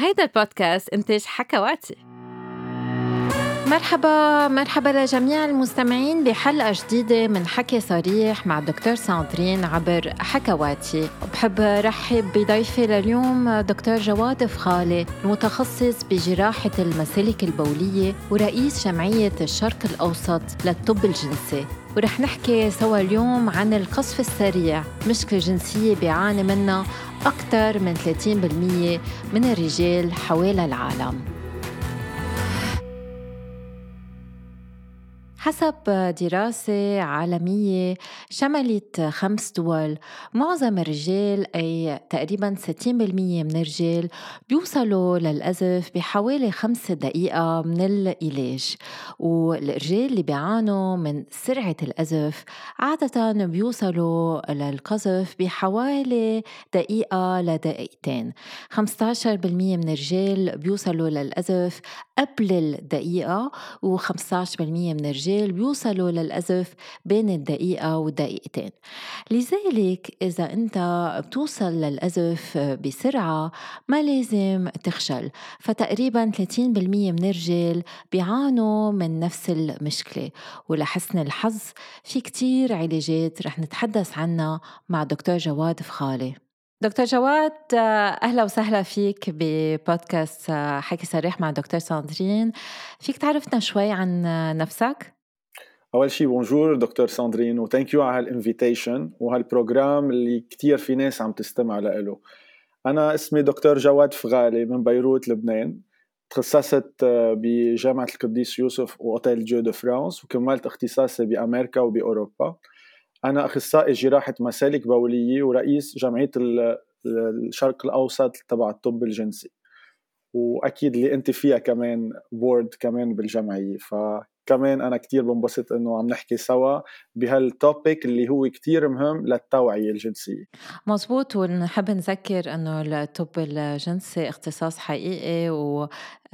هيدا البودكاست إنتاج حكواتي. مرحبا مرحبا لجميع المستمعين بحلقة جديدة من حكي صريح مع الدكتور ساندرين عبر حكواتي. بحب رحب بضيفي لليوم دكتور جواد فخالي المتخصص بجراحة المسالك البولية ورئيس جمعية الشرق الأوسط للطب الجنسي. ورح نحكي سوا اليوم عن القصف السريع. مشكلة جنسية بيعاني منها أكثر من 30% من الرجال حوالي العالم. حسب دراسة عالمية شملت خمس دول. معظم الرجال أي تقريبا 60% من الرجال بيوصلوا للأزف بحوالي خمس دقيقة من العلاج والرجال اللي بيعانوا من سرعة الأزف عادة بيوصلوا للقذف بحوالي دقيقة لدقيقتين. 15% من الرجال بيوصلوا للأزف قبل الدقيقة و15% من الرجال بيوصلوا للأزف بين الدقيقة والدقيقتين. لذلك إذا أنت بتوصل للأزف بسرعة ما لازم تخجل. فتقريبا 30% من الرجال بيعانوا من نفس المشكلة. ولحسن الحظ في كتير علاجات رح نتحدث عنها مع دكتور جواد فغالي دكتور جواد أهلا وسهلا فيك ببودكاست حكي صريح مع دكتور ساندرين. فيك تعرفنا شوي عن نفسك؟ أول شيء bonjour دكتور ساندرين و thank you على هال invitation وهال program اللي كثير في ناس عم تستمع له أنا اسمي دكتور جواد فغالي من بيروت لبنان. تخصصت بجامعة القديس يوسف و Hôtel-Dieu de France وكملت اختصاصي بأمريكا وبأوروبا أنا أخصائي جراحة مسالك بولية ورئيس جمعية الشرق الأوسط تبع الطب الجنسي. وأكيد اللي أنت فيها كمان board كمان بالجمعية فكمان أنا كتير بنبسط إنه عم نحكي سوا بهال topic اللي هو كتير مهم للتوعية الجنسية. مزبوط ونحب نذكر إنه الطب الجنسي اختصاص حقيقي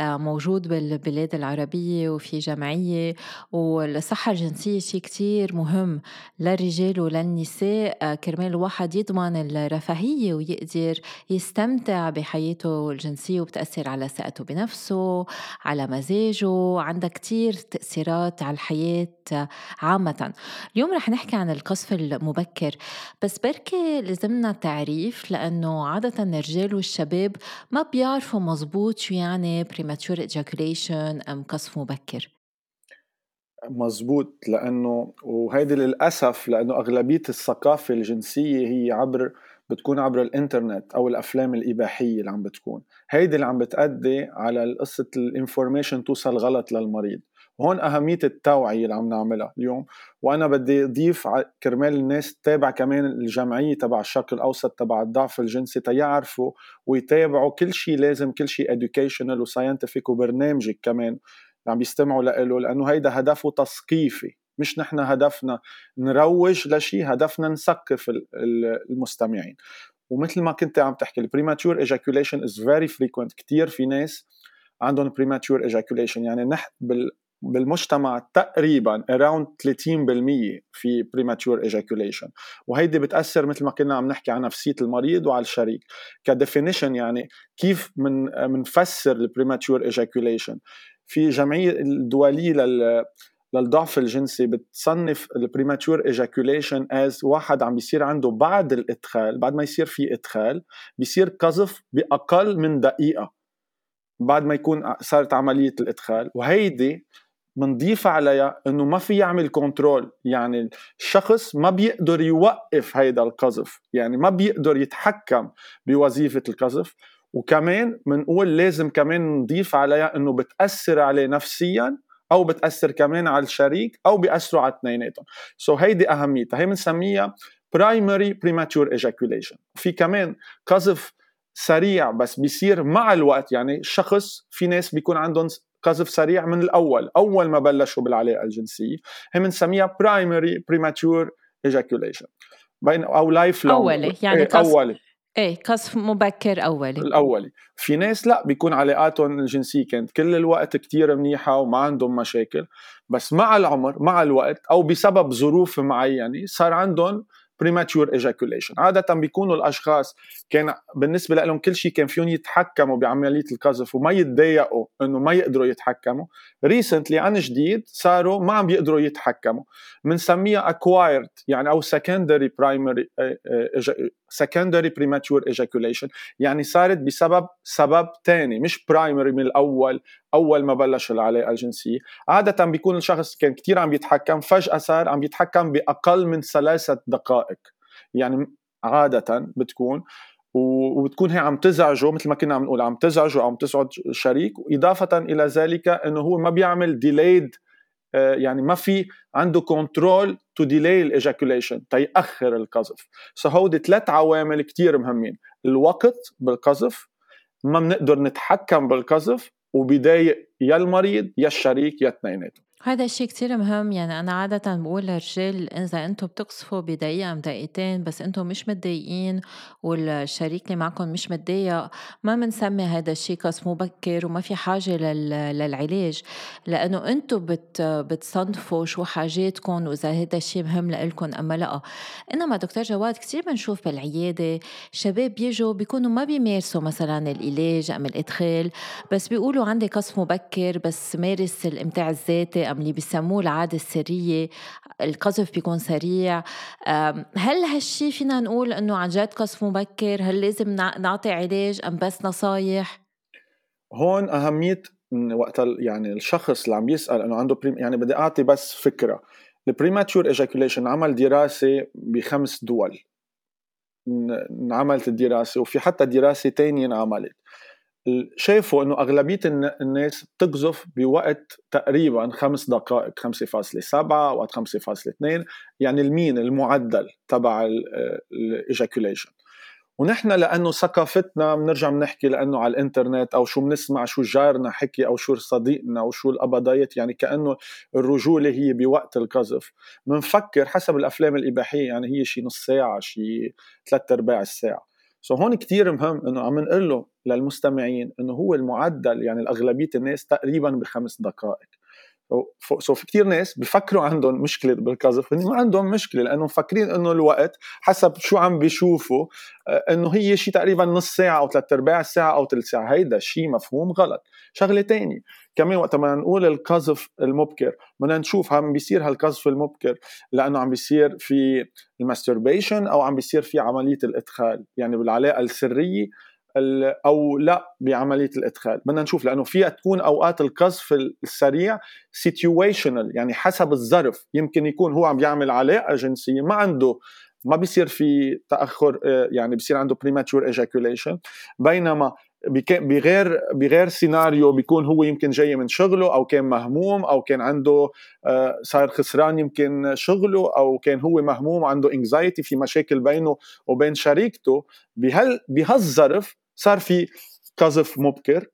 وموجود بالبلاد العربية وفي جمعية والصحة الجنسية شيء كتير مهم للرجال وللنساء. كرمال الواحد يضمن الرفاهية ويقدر يستمتع بحياته الجنسية وبتأثر على ثقته بنفسه على مزاجه. عندها كتير تأثيرات على الحياة عامة. اليوم رح نحكي عن القصف المبكر بس بركي لازمنا تعريف لأنه عادة الرجال والشباب ما بيعرفوا مزبوط شو يعني premature ejaculation أم قصف مبكر؟ مزبوط لأنه وهيدي للأسف لأنه أغلبية الثقافة الجنسية هي عبر بتكون عبر الإنترنت أو الأفلام الإباحية اللي عم بتكون. هيدي اللي عم بتأدي على قصة الانفورميشن توصل غلط للمريض. وهون أهمية التوعية اللي عم نعملها اليوم وأنا بدي أضيف كرمال الناس تتابع كمان الجمعية تبع الشرق الأوسط تبع الضعف الجنسي تيعرفوا ويتابعوا كل شيء لازم كل شيء educational و scientific وبرنامجك كمان عم بيستمعوا له لأنه هيدا هدفه تثقيفي مش نحن هدفنا نروج لشيء هدفنا نثقف المستمعين. ومثل ما كنت عم تحكي ال premature ejaculation is very frequent كثير في ناس عندهم premature ejaculation يعني نحن بال بالمجتمع تقريبا around 30% في premature ejaculation. وهيدي بتأثر مثل ما كنا عم نحكي عن نفسية المريض وعلى الشريك. ك definition يعني كيف من منفسر ال premature ejaculation. في جمعية الدولية لل للضعف الجنسي بتصنف ال premature ejaculation as واحد عم بيصير عنده بعد الإدخال بعد ما يصير في إدخال بيصير قذف بأقل من دقيقة بعد ما يكون صارت عملية الإدخال. وهيدي بنضيف عليها إنه ما في يعمل control يعني الشخص ما بيقدر يوقف هيدا القذف. يعني ما بيقدر يتحكم بوظيفة القذف. وكمان بنقول لازم كمان نضيف عليها إنه بتأثر عليه نفسيا أو بتأثر كمان على الشريك أو بيأثروا على اثنيناتهم. so so هيدي أهميتها. هي بنسميها primary premature ejaculation في كمان قذف سريع بس بيصير مع الوقت. يعني الشخص في ناس بيكون عندهم قذف سريع من الأول أول ما بلشوا بالعلاقة الجنسية. هي بنسميها primary premature ejaculation بين أو lifelong أولي يعني إيه قذف أولي. إيه قذف مبكر أولي. الأولي. في ناس لا بيكون علاقاتهم الجنسية كانت كل الوقت كتير منيحة وما عندهم مشاكل. بس مع العمر مع الوقت أو بسبب ظروف معينة صار عندهم premature ejaculation عادة بيكونوا الأشخاص كان بالنسبة لهم كل شيء كان فيهم يتحكموا بعملية القذف وما يتضايقوا إنه ما يقدروا يتحكموا. recently عن جديد صاروا ما عم بيقدروا يتحكموا. بنسميها acquired يعني أو secondary primary secondary premature ejaculation يعني صارت بسبب سبب ثاني مش primary من الأول أول ما بلش العلاقة الجنسية. عادة بيكون الشخص كان كثير عم يتحكم فجأة صار عم يتحكم بأقل من ثلاثة دقائق. يعني عادة بتكون وبتكون هي عم تزعجه مثل ما كنا عم نقول عم تزعجه عم تزعج الشريك وإضافة إلى ذلك إنه هو ما بيعمل delayed آه، يعني ما في عنده control to delay ال ejaculation تيأخر القذف. so هودي ثلاث عوامل كثير مهمين. الوقت بالقذف ما بنقدر نتحكم بالقذف وبيضايق يا المريض يا الشريك يا اثنيناتهم. هذا الشيء كتير مهم. يعني أنا عادة بقول للرجال إذا أنتم بتقذفوا بدقيقة دقيقتين بس أنتم مش متضايقين والشريك اللي معكم مش متضايق ما بنسمي هذا الشيء قذف مبكر وما في حاجة للعلاج. لأنه أنتم بت بتصنفوا شو حاجاتكم وإذا هذا الشيء مهم لإلكم أما لا. إنما دكتور جواد كتير بنشوف بالعيادة شباب بيجوا بيكونوا ما بيمارسوا مثلا العلاج أم الإدخال بس بيقولوا عندي قصف مبكر بس مارس الإمتاع الذاتي اللي بيسموه العادة السرية القذف بيكون سريع. هل هالشي فينا نقول إنه عن جد قذف مبكر؟ هل لازم نعطي علاج أم بس نصايح؟ هون أهمية وقت يعني الشخص اللي عم يسأل إنه عنده prem يعني بدي أعطي بس فكرة. ال premature ejaculation عمل دراسة بخمس دول. انعملت الدراسة وفي حتى دراسة ثانية انعملت. شافوا إنه أغلبية الناس بتقذف بوقت تقريبا خمس دقائق 5.7 وقت 5.2 يعني ال mean المعدل تبع ال ejaculation ونحن لأنه ثقافتنا بنرجع بنحكي لأنه على الإنترنت أو شو بنسمع شو جارنا حكي أو شو صديقنا أو شو القبضايات يعني كأنه الرجولة هي بوقت القذف. بنفكر حسب الأفلام الإباحية يعني هي شي نص ساعة شي ثلاث أرباع الساعة. so هون كتير مهم إنه عم نقول له للمستمعين إنه هو المعدل يعني الأغلبية الناس تقريبا بخمس دقائق. so في كثير ناس بفكروا عندهم مشكلة بالقذف هن ما عندهم مشكلة لأنه مفكرين إنه الوقت حسب شو عم بيشوفوا آه، إنه هي شيء تقريبا نص ساعة أو ثلاث أرباع ساعة أو ثلث ساعة. هيدا شيء مفهوم غلط. شغلة تانية كمان وقت ما نقول القذف المبكر بدنا نشوف عم بيصير هالقذف المبكر لأنه عم بيصير في ال masturbation أو عم بيصير في عملية الإدخال. يعني بالعلاقة السرية أو لا بعملية الإدخال. بدنا نشوف لأنه فيها تكون أوقات القذف السريع situational يعني حسب الظرف. يمكن يكون هو عم يعمل علاقه جنسيه ما عنده ما بيصير في تأخر آه، يعني بيصير عنده premature ejaculation بينما بغير بغير سيناريو بيكون هو يمكن جاي من شغله أو كان مهموم أو كان عنده آه، صار خسران يمكن شغله أو كان هو مهموم عنده anxiety في مشاكل بينه وبين شريكته. بهال بهالظرف صار في قذف مبكر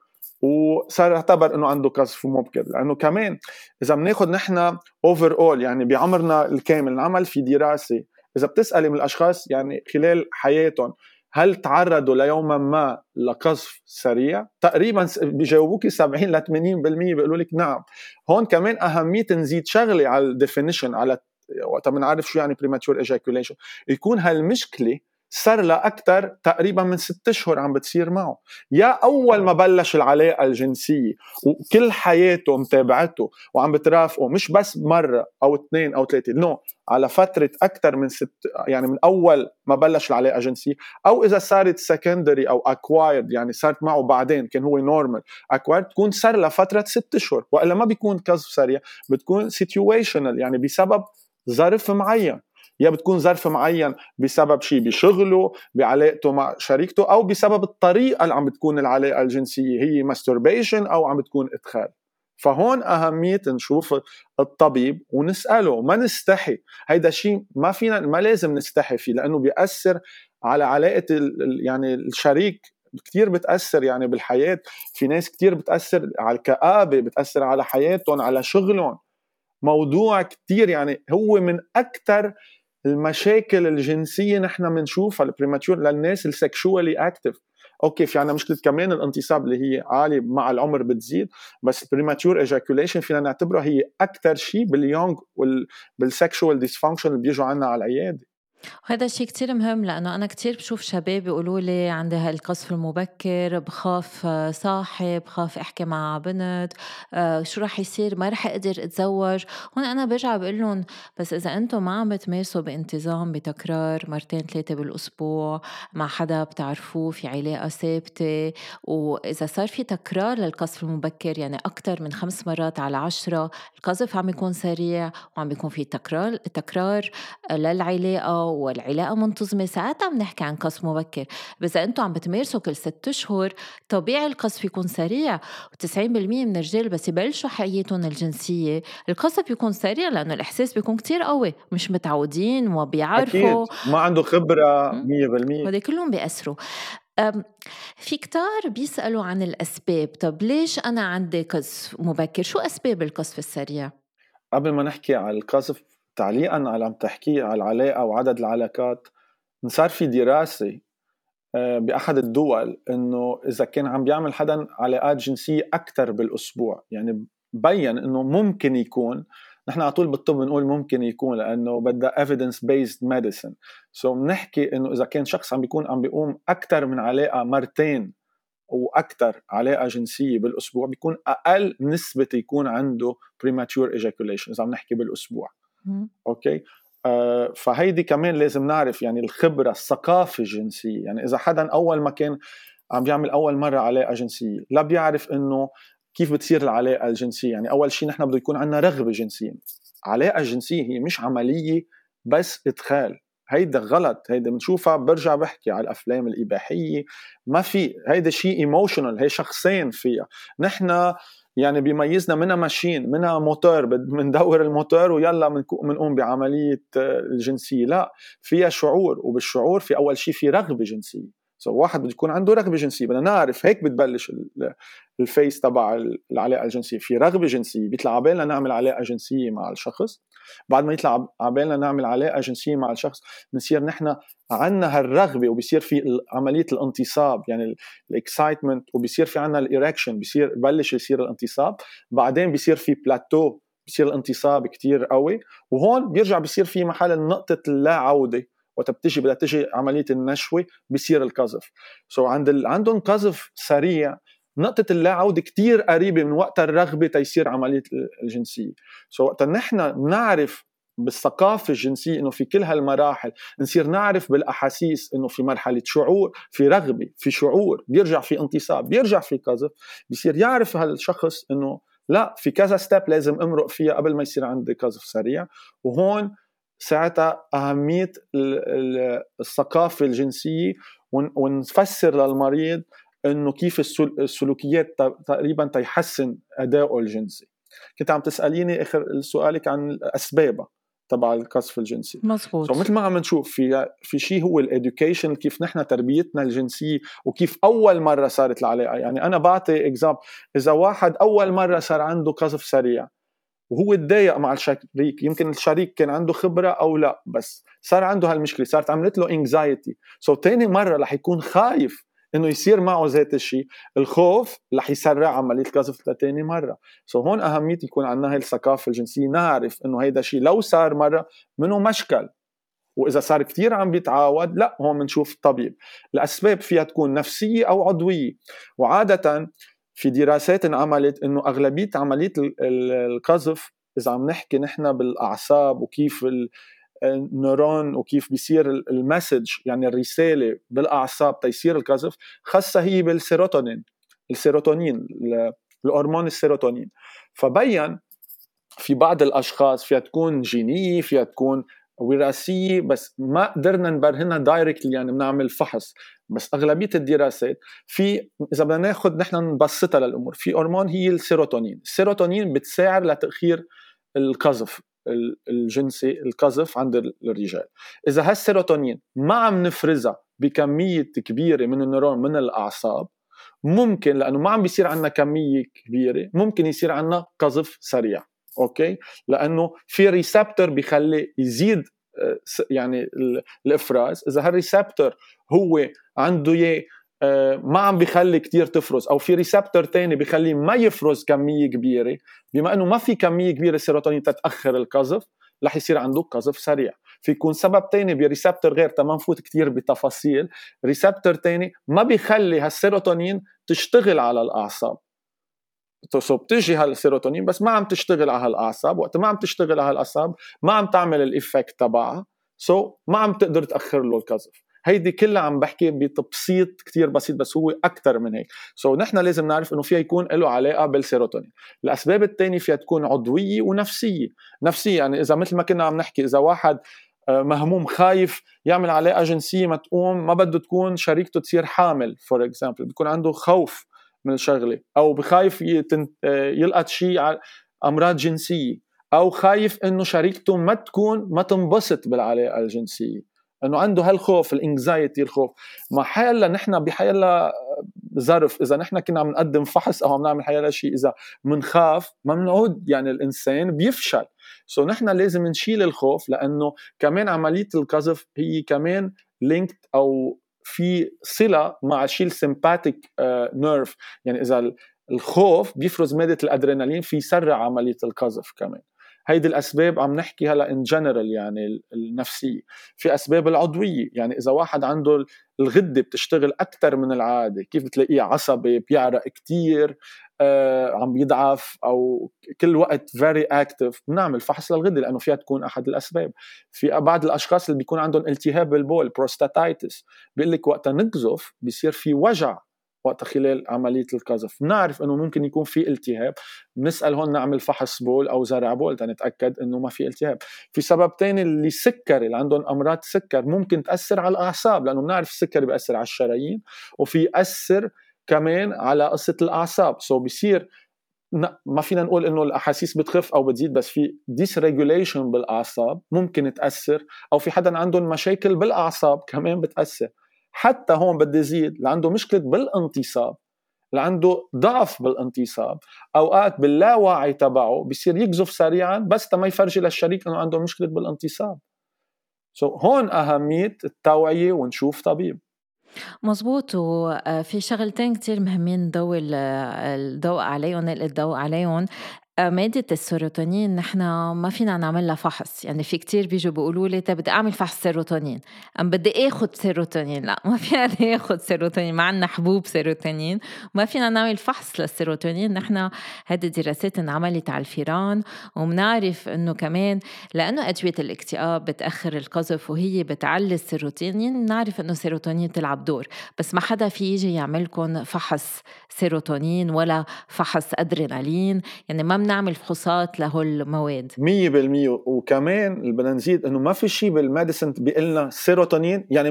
وصار يعتبر إنه عنده قذف مبكر لأنه كمان إذا بناخذ نحن overall يعني بعمرنا الكامل نعمل في دراسة إذا بتسألي من الأشخاص يعني خلال حياتهم هل تعرضوا ليوما ما لقذف سريع؟ تقريبا بيجاوبوك 70 ل 80% بيقولوا لك نعم. هون كمان أهمية نزيد شغلة على ال definition على وقت بنعرف شو يعني premature ejaculation يكون هالمشكلة صار لها أكثر تقريبا من ست أشهر عم بتصير معه يا أول ما بلش العلاقة الجنسية وكل حياته متابعته وعم بترافقه مش بس مرة أو اثنين أو ثلاثة no. على فترة أكثر من ست يعني من أول ما بلش العلاقة الجنسية أو إذا صارت secondary أو acquired يعني صارت معه بعدين كان هو normal acquired تكون صار لها فترة ست أشهر وإلا ما بيكون قذف سريع بتكون situational يعني بسبب ظرف معين يا بتكون ظرف معين بسبب شيء بشغله بعلاقته مع شريكته أو بسبب الطريقة اللي عم بتكون العلاقة الجنسية هي masturbation أو عم بتكون إدخال. فهون أهمية نشوف الطبيب ونسأله ما نستحي. هيدا شيء ما فينا ما لازم نستحي فيه لأنه بيأثر على علاقة يعني الشريك كثير بتأثر يعني بالحياة. في ناس كثير بتأثر على الكآبة بتأثر على حياتهم على شغلهم. موضوع كثير يعني هو من أكثر المشاكل الجنسية نحن بنشوفها ال premature للناس ال sexually active okay في عنا مشكلة كمان الانتصاب اللي هي عالية مع العمر بتزيد بس ال premature ejaculation فينا نعتبرها هي أكثر شيء بال young بال sexual dysfunction اللي بيجوا عنا على العياده وهذا الشيء كتير مهم لأنه أنا كتير بشوف شباب بيقولوا لي عندي هالقذف المبكر بخاف صاحب بخاف أحكي مع بنت آه، شو رح يصير؟ ما رح أقدر أتزوج. هون أنا برجع بقول لهم بس إذا أنتم ما عم بتمارسوا بانتظام بتكرار مرتين ثلاثة بالأسبوع مع حدا بتعرفوه في علاقة ثابتة وإذا صار في تكرار للقصف المبكر يعني أكثر من خمس مرات على عشرة القذف عم يكون سريع وعم بيكون في تكرار تكرار للعلاقة والعلاقة منتظمة. ساعات عم نحكي عن قصف مبكر. بس إذا أنتم عم بتمارسوا كل ست أشهر طبيعي القصف يكون سريع. و90% من الرجال بس يبلشوا حياتهم الجنسية. القصف بيكون سريع لأنه الإحساس بيكون كتير قوي. مش متعودين وبيعرفوا أكيد. ما عنده خبرة 100% هذول كلهم بيأثروا. في كتار بيسألوا عن الأسباب. طب ليش أنا عندي قذف مبكر؟ شو أسباب القذف السريع؟ قبل ما نحكي على القذف تعليقا على عم تحكي على العلاقة وعدد العلاقات. صار في دراسة آه، بأحد الدول إنه إذا كان عم بيعمل حدا علاقات جنسية أكثر بالأسبوع. يعني بين إنه ممكن يكون نحن على طول بالطب بنقول ممكن يكون لأنه بدها evidence based medicine. so بنحكي إنه إذا كان شخص عم بيكون عم بيقوم أكثر من علاقة مرتين وأكثر علاقة جنسية بالأسبوع بيكون أقل نسبة يكون عنده premature ejaculation إذا عم نحكي بالأسبوع. okay؟ آه فهيدي كمان لازم نعرف يعني الخبرة الثقافة الجنسية. يعني إذا حدا أول ما كان عم بيعمل أول مرة علاقة جنسية لا بيعرف إنه كيف بتصير العلاقة الجنسية. يعني أول شيء نحن بده يكون عندنا رغبة جنسية. علاقة جنسية هي مش عملية بس إدخال. هيدا غلط هيدا بنشوفها برجع بحكي على الأفلام الإباحية. ما في هيدا شيء emotional هي شخصين فيها. نحن يعني بيميزنا منها machine منها موتور بندور الموتور ويلا بنقوم بعملية الجنسية. لا فيها شعور وبالشعور في أول شيء في رغبة جنسية. so واحد بده يكون عنده رغبة جنسية بدنا نعرف هيك بتبلش ال phase تبع العلاقة الجنسية. في رغبة جنسية بيطلع عبالنا نعمل علاقة جنسية مع الشخص. بعد ما يطلع عبالنا نعمل علاقة جنسية مع الشخص بنصير نحن عندنا هالرغبة وبصير في عملية الانتصاب يعني ال excitement وبصير في عندنا ال erection بصير بلش يصير الانتصاب. بعدين بصير في بلاتو بصير الانتصاب كتير قوي. وهون بيرجع بصير في محل نقطة اللا عوده وقت بتجي بدها تجي عملية النشوة بصير القذف. so عند ال... عندهم قذف سريع نقطة اللا عودة كتير قريبة من وقت الرغبة تيصير عملية الجنسية. so وقت نحن نعرف بالثقافة الجنسية إنه في كل هالمراحل نصير نعرف بالأحاسيس إنه في مرحلة شعور في رغبة في شعور بيرجع في انتصاب بيرجع في قذف بصير يعرف هالشخص إنه لا في كذا step لازم امرق فيها قبل ما يصير عندي قذف سريع. وهون ساعتها أهمية الثقافة الجنسية ونفسر للمريض إنه كيف السلوكيات تقريبا تيحسن أدائه الجنسي. كنت عم تسأليني آخر سؤالك عن اسبابها تبع القذف الجنسي. مزبوط. مثل ما عم نشوف في في شيء هو ال education كيف نحن تربيتنا الجنسية وكيف أول مرة صارت العلاقه يعني أنا بعطي example إذا واحد أول مرة صار عنده قذف سريع وهو تضايق مع الشريك. يمكن الشريك كان عنده خبرة أو لا بس صار عنده هالمشكلة صارت عملت له anxiety so ثاني مرة رح يكون خايف إنه يصير معه ذات الشيء. الخوف رح يسرع عملية القذف لثاني مرة. so هون أهمية يكون عندنا هاي الثقافة الجنسية. نعرف إنه هيدا الشيء لو صار مرة منه مشكل. وإذا صار كثير عم بيتعاود لا هون بنشوف طبيب. الأسباب فيها تكون نفسية أو عضوية. وعادة في دراسات انعملت إنه أغلبية عملية القذف إذا عم نحكي نحن بالأعصاب وكيف ال neurone وكيف بيصير ال message يعني الرسالة بالأعصاب تيصير القذف خاصة هي بالسيروتونين السيروتونين الهرمون السيروتونين. فبين في بعض الأشخاص فيها تكون جينية فيها تكون وراثيه بس ما قدرنا نبرهنها directly يعني بنعمل فحص. بس أغلبية الدراسات في إذا بدنا ناخذ نحن نبسطها للأمور في هرمون هي السيروتونين. السيروتونين بتساعد لتأخير القذف الجنسي القذف عند الرجال. إذا هالسيروتونين ما عم نفرزها بكمية كبيرة من ال neurone من الأعصاب ممكن لأنه ما عم بيصير عندنا كمية كبيرة ممكن يصير عندنا قذف سريع. okay؟ لأنه في receptor بيخلي يزيد آه، يعني الإفراز. إذا هال receptor هو عنده إياه آه، ما عم بيخلي كتير تفرز. أو في receptor تاني بيخلي ما يفرز كمية كبيرة. بما إنه ما في كمية كبيرة سيروتونين تتأخر القذف رح يصير عنده قذف سريع. في يكون سبب تاني ب receptor غير تما نفوت كتير بتفاصيل. receptor تاني ما بيخلي هالسيروتونين تشتغل على الأعصاب. so بتجي هالسيروتونين بس ما عم تشتغل على هالأعصاب وقت ما عم تشتغل على هالأعصاب ما عم تعمل ال effect تبعها so ما عم تقدر تأخر له القذف هيدي كلها عم بحكي بتبسيط كتير بسيط بس هو أكثر من هيك. so نحن لازم نعرف إنه فيها يكون له علاقة بالسيروتونين. الأسباب الثانية فيها تكون عضوية ونفسية. نفسية يعني إذا مثل ما كنا عم نحكي إذا واحد آه، مهموم خايف يعمل علاقة جنسية ما تقوم ما بده تكون شريكته تصير حامل for example بيكون عنده خوف من الشغله أو بخايف يلقط شيء أمراض جنسية أو خايف إنه شريكته ما تكون ما تنبسط بالعلاقة الجنسية. إنه عنده هالخوف ال anxiety الخوف. ما حيلا نحن بحيلا ظرف إذا نحن كنا عم نقدم فحص أو عم نعمل حيلا شيء إذا بنخاف ما بنعود يعني الإنسان بيفشل. so نحن لازم نشيل الخوف لأنه كمان عملية القذف هي كمان linked أو في صلة مع شيء ال sympathetic nerve يعني إذا الخوف بيفرز مادة الأدرينالين في يسرع عملية القذف كمان. هيدي الأسباب عم نحكي هلأ in general يعني النفسية. في أسباب العضوية يعني إذا واحد عنده الغدة بتشتغل أكثر من العادة كيف بتلاقيه عصبي بيعرق كثير آه عم بيضعف أو كل وقت very active بنعمل فحص للغدة لأنه فيها تكون أحد الأسباب. في بعض الأشخاص اللي بيكون عندهم التهاب بالبول prostatitis بيقول لك وقت نقذف بيصير في وجع وقت خلال عملية القذف. بنعرف إنه ممكن يكون في التهاب. بنسأل هون نعمل فحص بول أو زرع بول تنتاكد إنه ما في التهاب. في سبب تاني اللي سكر اللي عندهم أمراض سكر ممكن تأثر على الأعصاب لأنه بنعرف السكر بيأثر على الشرايين وفي يأثر كمان على قصة الأعصاب. so بصير ما فينا نقول إنه الأحاسيس بتخف أو بتزيد بس في dysregulation بالأعصاب ممكن تأثر أو في حدا عندهم مشاكل بالأعصاب كمان بتأثر. حتى هون بدي زيد اللي عنده مشكلة بالانتصاب اللي عنده ضعف بالانتصاب. أوقات باللاوعي تبعه بصير يقذف سريعا بس ما يفرجي للشريك إنه عنده مشكلة بالانتصاب. so, هون أهمية التوعية ونشوف طبيب. مزبوط وفي شغلتين كتير مهمين نضوي الضوء عليهم الضوء عليهم. مادة السيروتونين نحن ما فينا نعمل لها فحص. يعني في كتير بيجوا بيقولوا لي طيب بدي أعمل فحص سيروتونين. أم بدي اخذ سيروتونين؟ لا ما فينا ناخذ سيروتونين. ما عندنا حبوب سيروتونين. ما فينا نعمل فحص للسيروتونين. نحن هذه الدراسات انعملت على الفيران وبنعرف إنه كمان لأنه أدوية الاكتئاب بتأخر القذف وهي بتعلي السيروتونين بنعرف إنه السيروتونين تلعب دور. بس ما حدا في يجي يعمل لكم فحص سيروتونين ولا فحص أدرينالين. يعني ما بنعمل فحوصات لهالمواد. 100% وكمان بدنا نزيد إنه ما في شيء بال medicine بيقول لنا سيروتونين يعني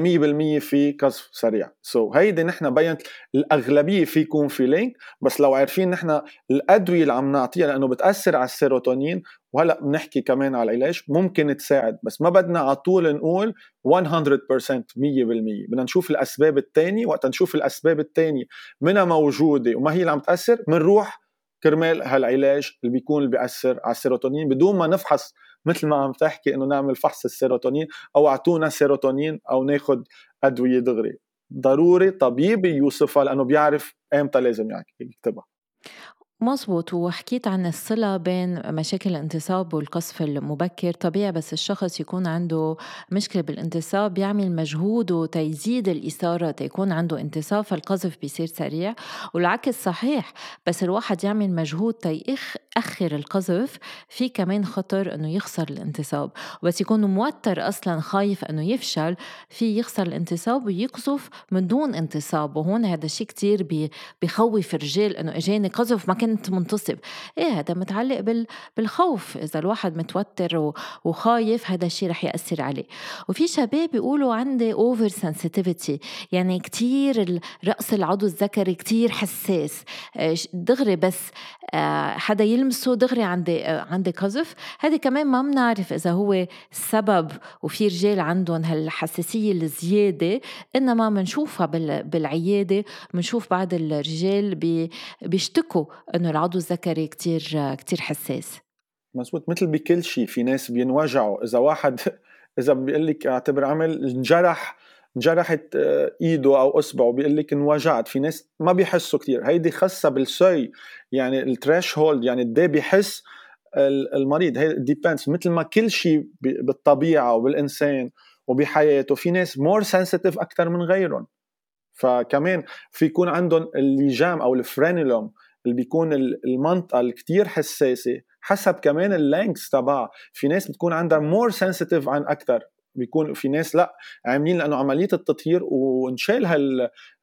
100% في قذف سريع. so, هيدي نحن بينت الأغلبية في يكون في link بس لو عارفين نحن الأدوية اللي عم نعطيها لأنه بتأثر على السيروتونين وهلأ بنحكي كمان على العلاج ممكن تساعد. بس ما بدنا على طول نقول 100% 100% بدنا نشوف الأسباب الثانية وقت نشوف الأسباب الثانية منها موجودة وما هي اللي عم تأثر بنروح كرمال هالعلاج اللي بيكون اللي بيأثر على السيروتونين بدون ما نفحص مثل ما عم تحكي إنه نعمل فحص السيروتونين أو أعطونا سيروتونين أو ناخذ أدوية دغري. ضروري طبيب يوصفها لأنه بيعرف أمتى لازم يكتبها مزبوط وحكيت عن الصلة بين مشاكل الانتصاب والقذف المبكر. طبيعي بس الشخص يكون عنده مشكلة بالانتصاب يعمل مجهود وتيزيد الإثارة تيكون عنده انتصاب فالقذف بيصير سريع. والعكس صحيح بس الواحد يعمل مجهود تيأخر القذف في كمان خطر إنه يخسر الانتصاب. وبس يكون موتر أصلا خايف إنه يفشل في يخسر الانتصاب ويقذف من دون انتصاب. وهون هذا الشيء كتير بخوف الرجال إنه إجاني قذف ما كان كنت منتصب. إيه هذا؟ متعلق بال... بالخوف. إذا الواحد متوتر و... وخايف هذا الشيء رح يأثر عليه. وفي شباب بيقولوا عندي over sensitivity يعني كتير رأس العضو الذكري كتير حساس. آه، دغري بس آه، حدا يلمسه دغري عندي آه، عندي قذف. هذه كمان ما بنعرف إذا هو السبب وفي رجال عندهم هالحساسية الزيادة. إنما بنشوفها بالعيادة. بنشوف بعض الرجال بيشتكوا إنه العضو الذكري كتير كتير حساس. مزبوط. مثل بكل شيء في ناس بينوجعوا. إذا واحد إذا بيقول لك أعتبر عمل انجرح انجرحت آه، إيده أو أصبعه بيقول لك انوجعت. في ناس ما بيحسوا كثير هيدي خاصة بالسي يعني ال threshold يعني قد بيحس المريض. هي depends مثل ما كل شيء بالطبيعة وبالإنسان وبحياته في ناس more sensitive أكثر من غيرهم. فكمان في يكون عندهم اللجام أو ال frenulum اللي بيكون المنطقة الكتير حساسة حسب كمان ال length تبعها. في ناس بتكون عندها more sensitive عن أكثر بيكون في ناس لأ عاملين لأنه عملية التطهير وانشال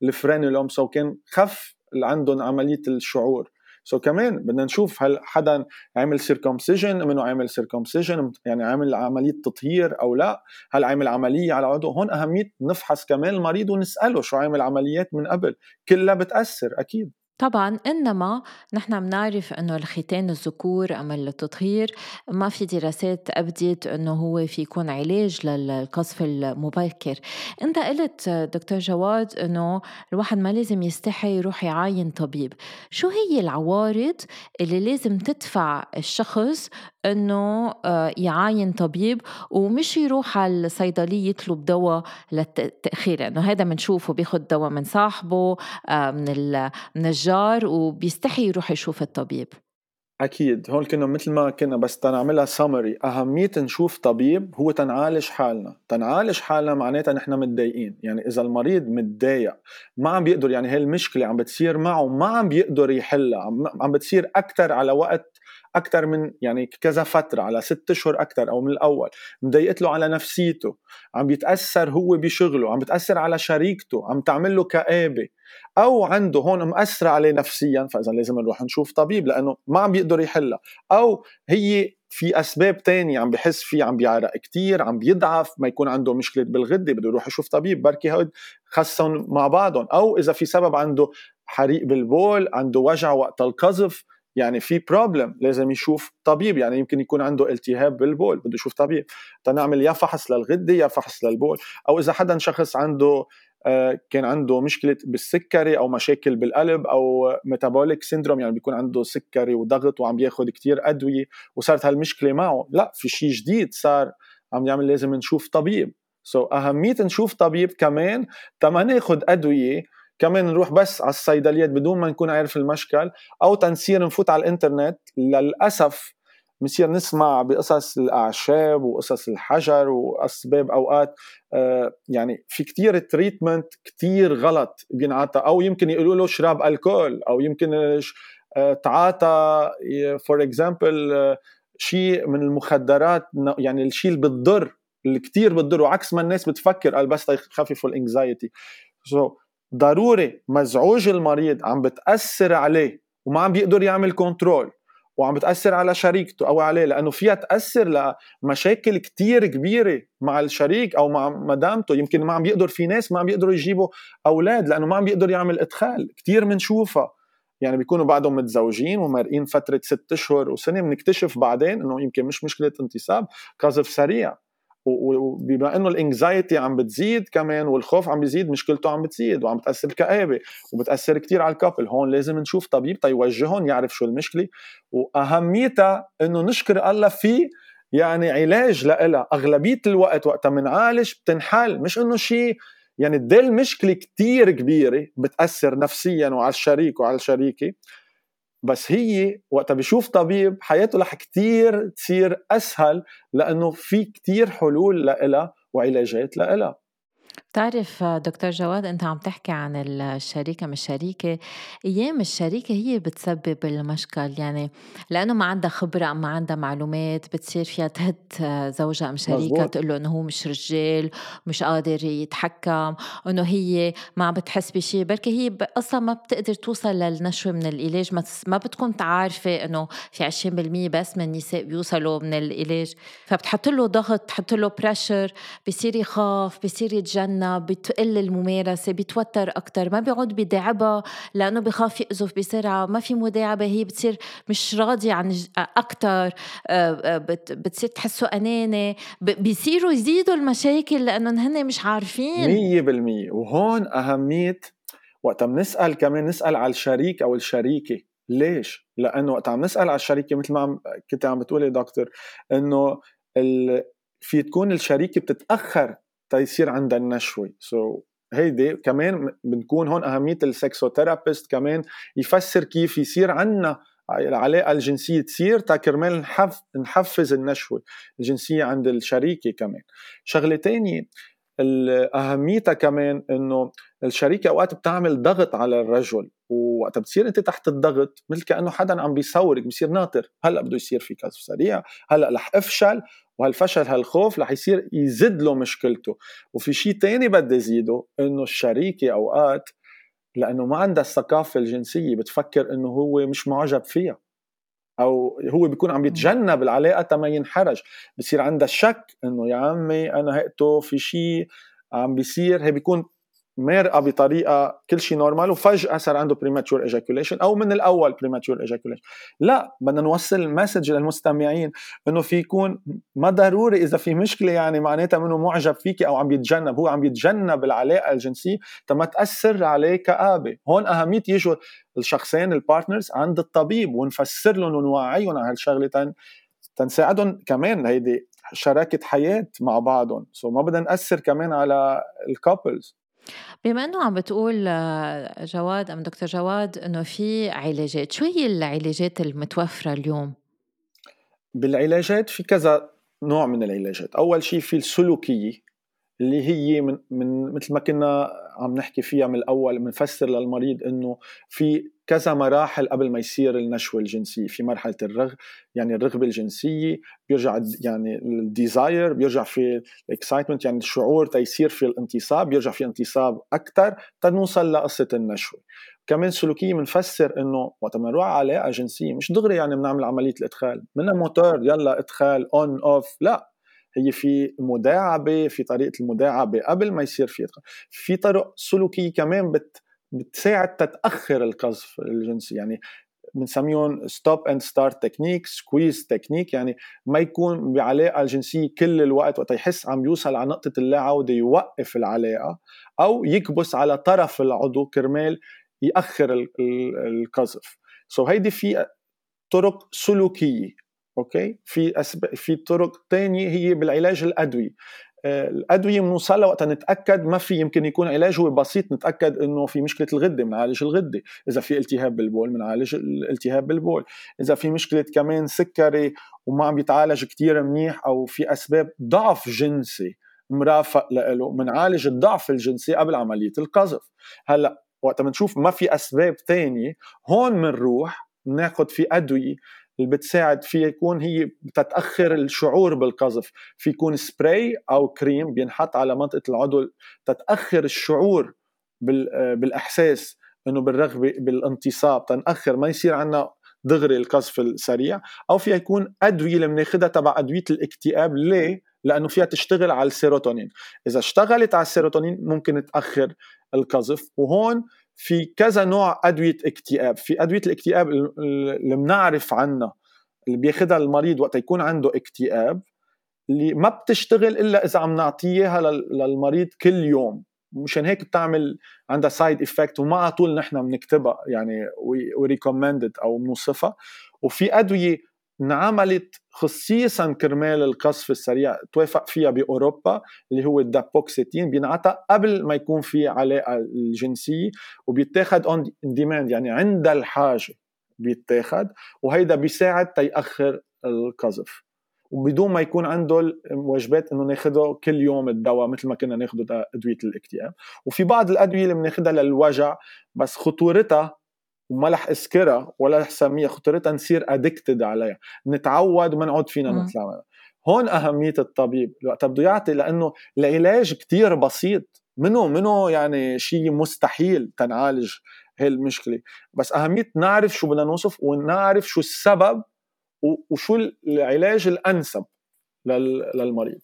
هال frenulum so كان خف اللي عندهم عملية الشعور. so كمان بدنا نشوف هل حدا عمل circumcision منه عمل circumcision يعني عمل عملية تطهير أو لأ. هل عمل عملية على عضو؟ هون أهمية نفحص كمان المريض ونسأله شو عمل عمليات من قبل. كلها بتأثر أكيد. طبعا إنما نحن بنعرف إنه الختان الذكور اما التطهير ما في دراسات ابدت إنه هو في يكون علاج للقذف المبكر. أنت قلت دكتور جواد إنه الواحد ما لازم يستحي يروح يعاين طبيب. شو هي العوارض اللي لازم تدفع الشخص إنه آه، يعاين طبيب ومش يروح على الصيدلية يطلب دواء للتاخير لأنه هذا بنشوفه بياخذ دواء من صاحبه آه، من من الجار وبيستحي يروح يشوف الطبيب. أكيد. هون كنا مثل ما كنا بس تنعملها سامري أهمية نشوف طبيب هو تنعالج حالنا. تنعالج حالنا معناتها نحن متضايقين. يعني إذا المريض متضايق ما عم بيقدر يعني هي المشكلة عم بتصير معه ما عم بيقدر يحلها. عم بتصير أكثر على وقت أكثر من يعني كذا فترة على ست أشهر أكثر أو من الأول. مضايقت له على نفسيته. عم بيتأثر هو بشغله عم بتأثر على شريكته عم تعمل له كآبة. أو عنده هون مأثرة عليه نفسيا فاذا لازم نروح نشوف طبيب لأنه ما عم بيقدر يحلها. أو هي في أسباب تانية عم بحس فيه عم بيعرق كتير عم بيضعف ما يكون عنده مشكلة بالغدة بده يروح يشوف طبيب. بركي هود خصهم مع بعضهم. أو إذا في سبب عنده حريق بالبول عنده وجع وقت القذف يعني في problem لازم يشوف طبيب يعني يمكن يكون عنده التهاب بالبول بده يشوف طبيب. تنعمل يا فحص للغدة يا فحص للبول. أو إذا حدا شخص عنده آه، كان عنده مشكلة بالسكري أو مشاكل بالقلب أو metabolic syndrome يعني بيكون عنده سكري وضغط وعم بياخذ كتير أدوية وصارت هالمشكلة معه لا في شيء جديد صار عم يعمل لازم نشوف طبيب. so, أهمية نشوف طبيب كمان تما ناخذ أدوية كمان نروح بس على الصيدليات بدون ما نكون عارف المشكل أو تنصير نفوت على الإنترنت. للأسف بنصير نسمع بقصص الأعشاب وقصص الحجر وأسباب أوقات آه، يعني في كتير treatment كتير غلط بينعطى أو يمكن يقولوا له اشرب ألكول أو يمكن آه، تعاطى for example شيء من المخدرات يعني الشيء اللي بتضر اللي كثير بتضر وعكس ما الناس بتفكر قال بس يخففوا ال anxiety so, ضروري مزعوج المريض عم بتأثر عليه وما عم بيقدر يعمل control وعم بتأثر على شريكته أو عليه لأنه فيها تأثر لمشاكل كتير كبيرة مع الشريك أو مع مدامته. يمكن ما عم بيقدر في ناس ما عم بيقدروا يجيبوا أولاد لأنه ما عم بيقدر يعمل إدخال كتير بنشوفها يعني بيكونوا بعدهم متزوجين ومارقين فترة ست أشهر وسنة بنكتشف بعدين إنه يمكن مش مشكلة انتصاب قذف سريع. وبما إنه الإنكزايتي عم بتزيد كمان والخوف عم بيزيد مشكلته عم بتزيد وعم بتأثر الكآبه وبتأثر كثير على الكابل. هون لازم نشوف طبيب تيوجههم يعرف شو المشكلة. وأهميتها إنه نشكر الله في يعني علاج لها أغلبية الوقت وقتها بنعالج بتنحل. مش إنه شيء يعني دي مشكلة كثير كبيرة بتأثر نفسيا وعلى الشريك وعلى الشريكة. بس هي وقتها بشوف طبيب حياته رح كتير تصير أسهل لأنه في كتير حلول لها وعلاجات لها بتعرف دكتور جواد أنت عم تحكي عن الشريكة مش شريكه أيام الشريكة هي بتسبب المشكل يعني لأنه ما عندها خبرة ما عندها معلومات بتصير فيها تهد زوجها أم شريكها تقول له إنه هو مش رجال مش قادر يتحكم إنه هي ما عم بتحس بشيء بركي هي أصلا ما بتقدر توصل للنشوة من العلاج ما, ما بتكون عارفة إنه في 20% بس من النساء بيوصلوا من العلاج فبتحط له ضغط تحط له بريشر بصير يخاف بصير يتجنن. بتقل الممارسة بيتوتر أكتر ما بيقعد بيداعبها لأنه بخاف يقذف بسرعة ما في مداعبة هي بتصير مش راضية عن أكتر بتصير تحسه أناني بيصيروا يزيدوا المشاكل لأنه هن مش عارفين. مية بالمية. وهون أهمية وقت بنسأل كمان نسأل على الشريك أو الشريكة. ليش؟ لأنه وقت عم نسأل على الشريكة مثل ما عم كنت عم بتقولي دكتور إنه ال... في تكون الشريكة بتتأخر تيصير عندها النشوة. so, هيدي كمان بنكون هون أهمية ال sexotherapist كمان يفسر كيف يصير عنا العلاقة الجنسية تصير تا كرمال نحف نحفز النشوة الجنسية عند الشريكة كمان. شغلة تانية أهميتها كمان إنه الشريكة اوقات بتعمل ضغط على الرجل. ووقت بتصير انت تحت الضغط مثل كأنه حدا عم بيصورك بصير ناطر هلأ بده يصير في كذا سريع هلأ رح أفشل وهالفشل هالخوف رح يصير يزيد له مشكلته. وفي شيء تاني بدي زيده إنه الشريكة أوقات لأنه ما عندها الثقافة الجنسية بتفكر إنه هو مش معجب فيها. أو هو بيكون عم يتجنب العلاقة تما ينحرج. بصير عندها شك إنه يا عمي أنا هقته في شيء عم بيصير هي بيكون مرقه بطريقة كل شيء normal وفجأة صار عنده premature ejaculation أو من الأول premature ejaculation لا بدنا نوصل ال message للمستمعين إنه في يكون ما ضروري إذا في مشكلة يعني معناتها إنه معجب فيكي أو عم يتجنب هو عم يتجنب العلاقة الجنسية تما تأثر عليه كآبة. هون أهمية يجوا الشخصين ال partners عند الطبيب ونفسر لهم ونوعيهم على هالشغلة تنساعدهم كمان. هيدي شراكة حياة مع بعضهم. so ما بدنا نأثر كمان على ال couples بما إنه عم بتقول آه، جواد أم دكتور جواد إنه في علاجات شو هي العلاجات المتوفرة اليوم؟ بالعلاجات في كذا نوع من العلاجات. أول شيء في السلوكية اللي هي من, من مثل ما كنا عم نحكي فيها من الأول بنفسر للمريض إنه في كذا مراحل قبل ما يصير النشوة الجنسية. في مرحلة الرغ يعني الرغبة الجنسية بيرجع يعني ال desire بيرجع في ال excitement يعني الشعور تيصير في الانتصاب بيرجع في انتصاب أكثر تنوصل لقصة النشوة. كمان سلوكية بنفسر إنه وقت ما نروح على علاقه جنسية مش دغري يعني بنعمل عملية الإدخال. منها موتور يلا إدخال on off لا. هي في مداعبة في طريقة المداعبة قبل ما يصير في في طرق سلوكية كمان بت بتساعد تتأخر القذف الجنسي. يعني بنسميهم stop and start technique squeeze technique يعني ما يكون بعلاقة الجنسية كل الوقت وقت يحس عم يوصل على نقطة اللا عوده يوقف العلاقة أو يكبس على طرف العضو كرمال يأخر القذف. so هيدي في طرق سلوكية okay في أسب... في طرق ثانية هي بالعلاج الأدوي. الأدوية بنوصلها وقت نتأكد ما في يمكن يكون علاج هو بسيط نتأكد إنه في مشكلة الغدة بنعالج الغدة. إذا في التهاب بالبول بنعالج الالتهاب بالبول. إذا في مشكلة كمان سكري وما عم بيتعالج كتير منيح أو في أسباب ضعف جنسي مرافق له بنعالج الضعف الجنسي قبل عملية القذف. هلأ وقت بنشوف ما في أسباب تانية هون بنروح بناخذ في أدوية اللي بتساعد فيها يكون هي بتتأخر الشعور بالقذف. في يكون سبراي أو كريم بينحط على منطقة العضو تتأخر الشعور بالإحساس إنه بالرغبة بالانتصاب. تنأخر ما يصير عندنا دغري القذف السريع. أو فيها يكون أدوية اللي بناخذها تبع أدوية الاكتئاب. ليه؟ لأنه فيها تشتغل على السيروتونين. إذا اشتغلت على السيروتونين ممكن تأخر القذف. وهون في كذا نوع أدوية اكتئاب. في أدوية الاكتئاب اللي بنعرف عنها اللي بياخذها المريض وقت يكون عنده اكتئاب اللي ما بتشتغل إلا إذا عم نعطيها للمريض كل يوم. مشان هيك بتعمل عندها side effect وما على طول نحن بنكتبها يعني و recommended أو بنوصفها. وفي أدوية انعملت خصيصا كرمال القذف السريع توافق فيها بأوروبا اللي هو ال dapoxetine بينعطى قبل ما يكون في علاقة الجنسية وبيتاخد on demand يعني عند الحاجة بيتاخد وهيدا بيساعد تيأخر القذف. وبدون ما يكون عنده الواجبات إنه ناخده كل يوم الدواء مثل ما كنا ناخده أدوية الاكتئاب. وفي بعض الأدوية اللي بناخدها للوجع بس خطورتها وما رح أذكرها ولا رح سميها خطورتها نصير addicted عليها. نتعود وما نعود فينا نطلع هون أهمية الطبيب. وقت بده يعطي لأنه العلاج كتير بسيط. منه منه يعني شيء مستحيل تنعالج هاي المشكلة؟ بس أهمية نعرف شو بدنا نوصف ونعرف شو السبب وشو العلاج الأنسب للمريض.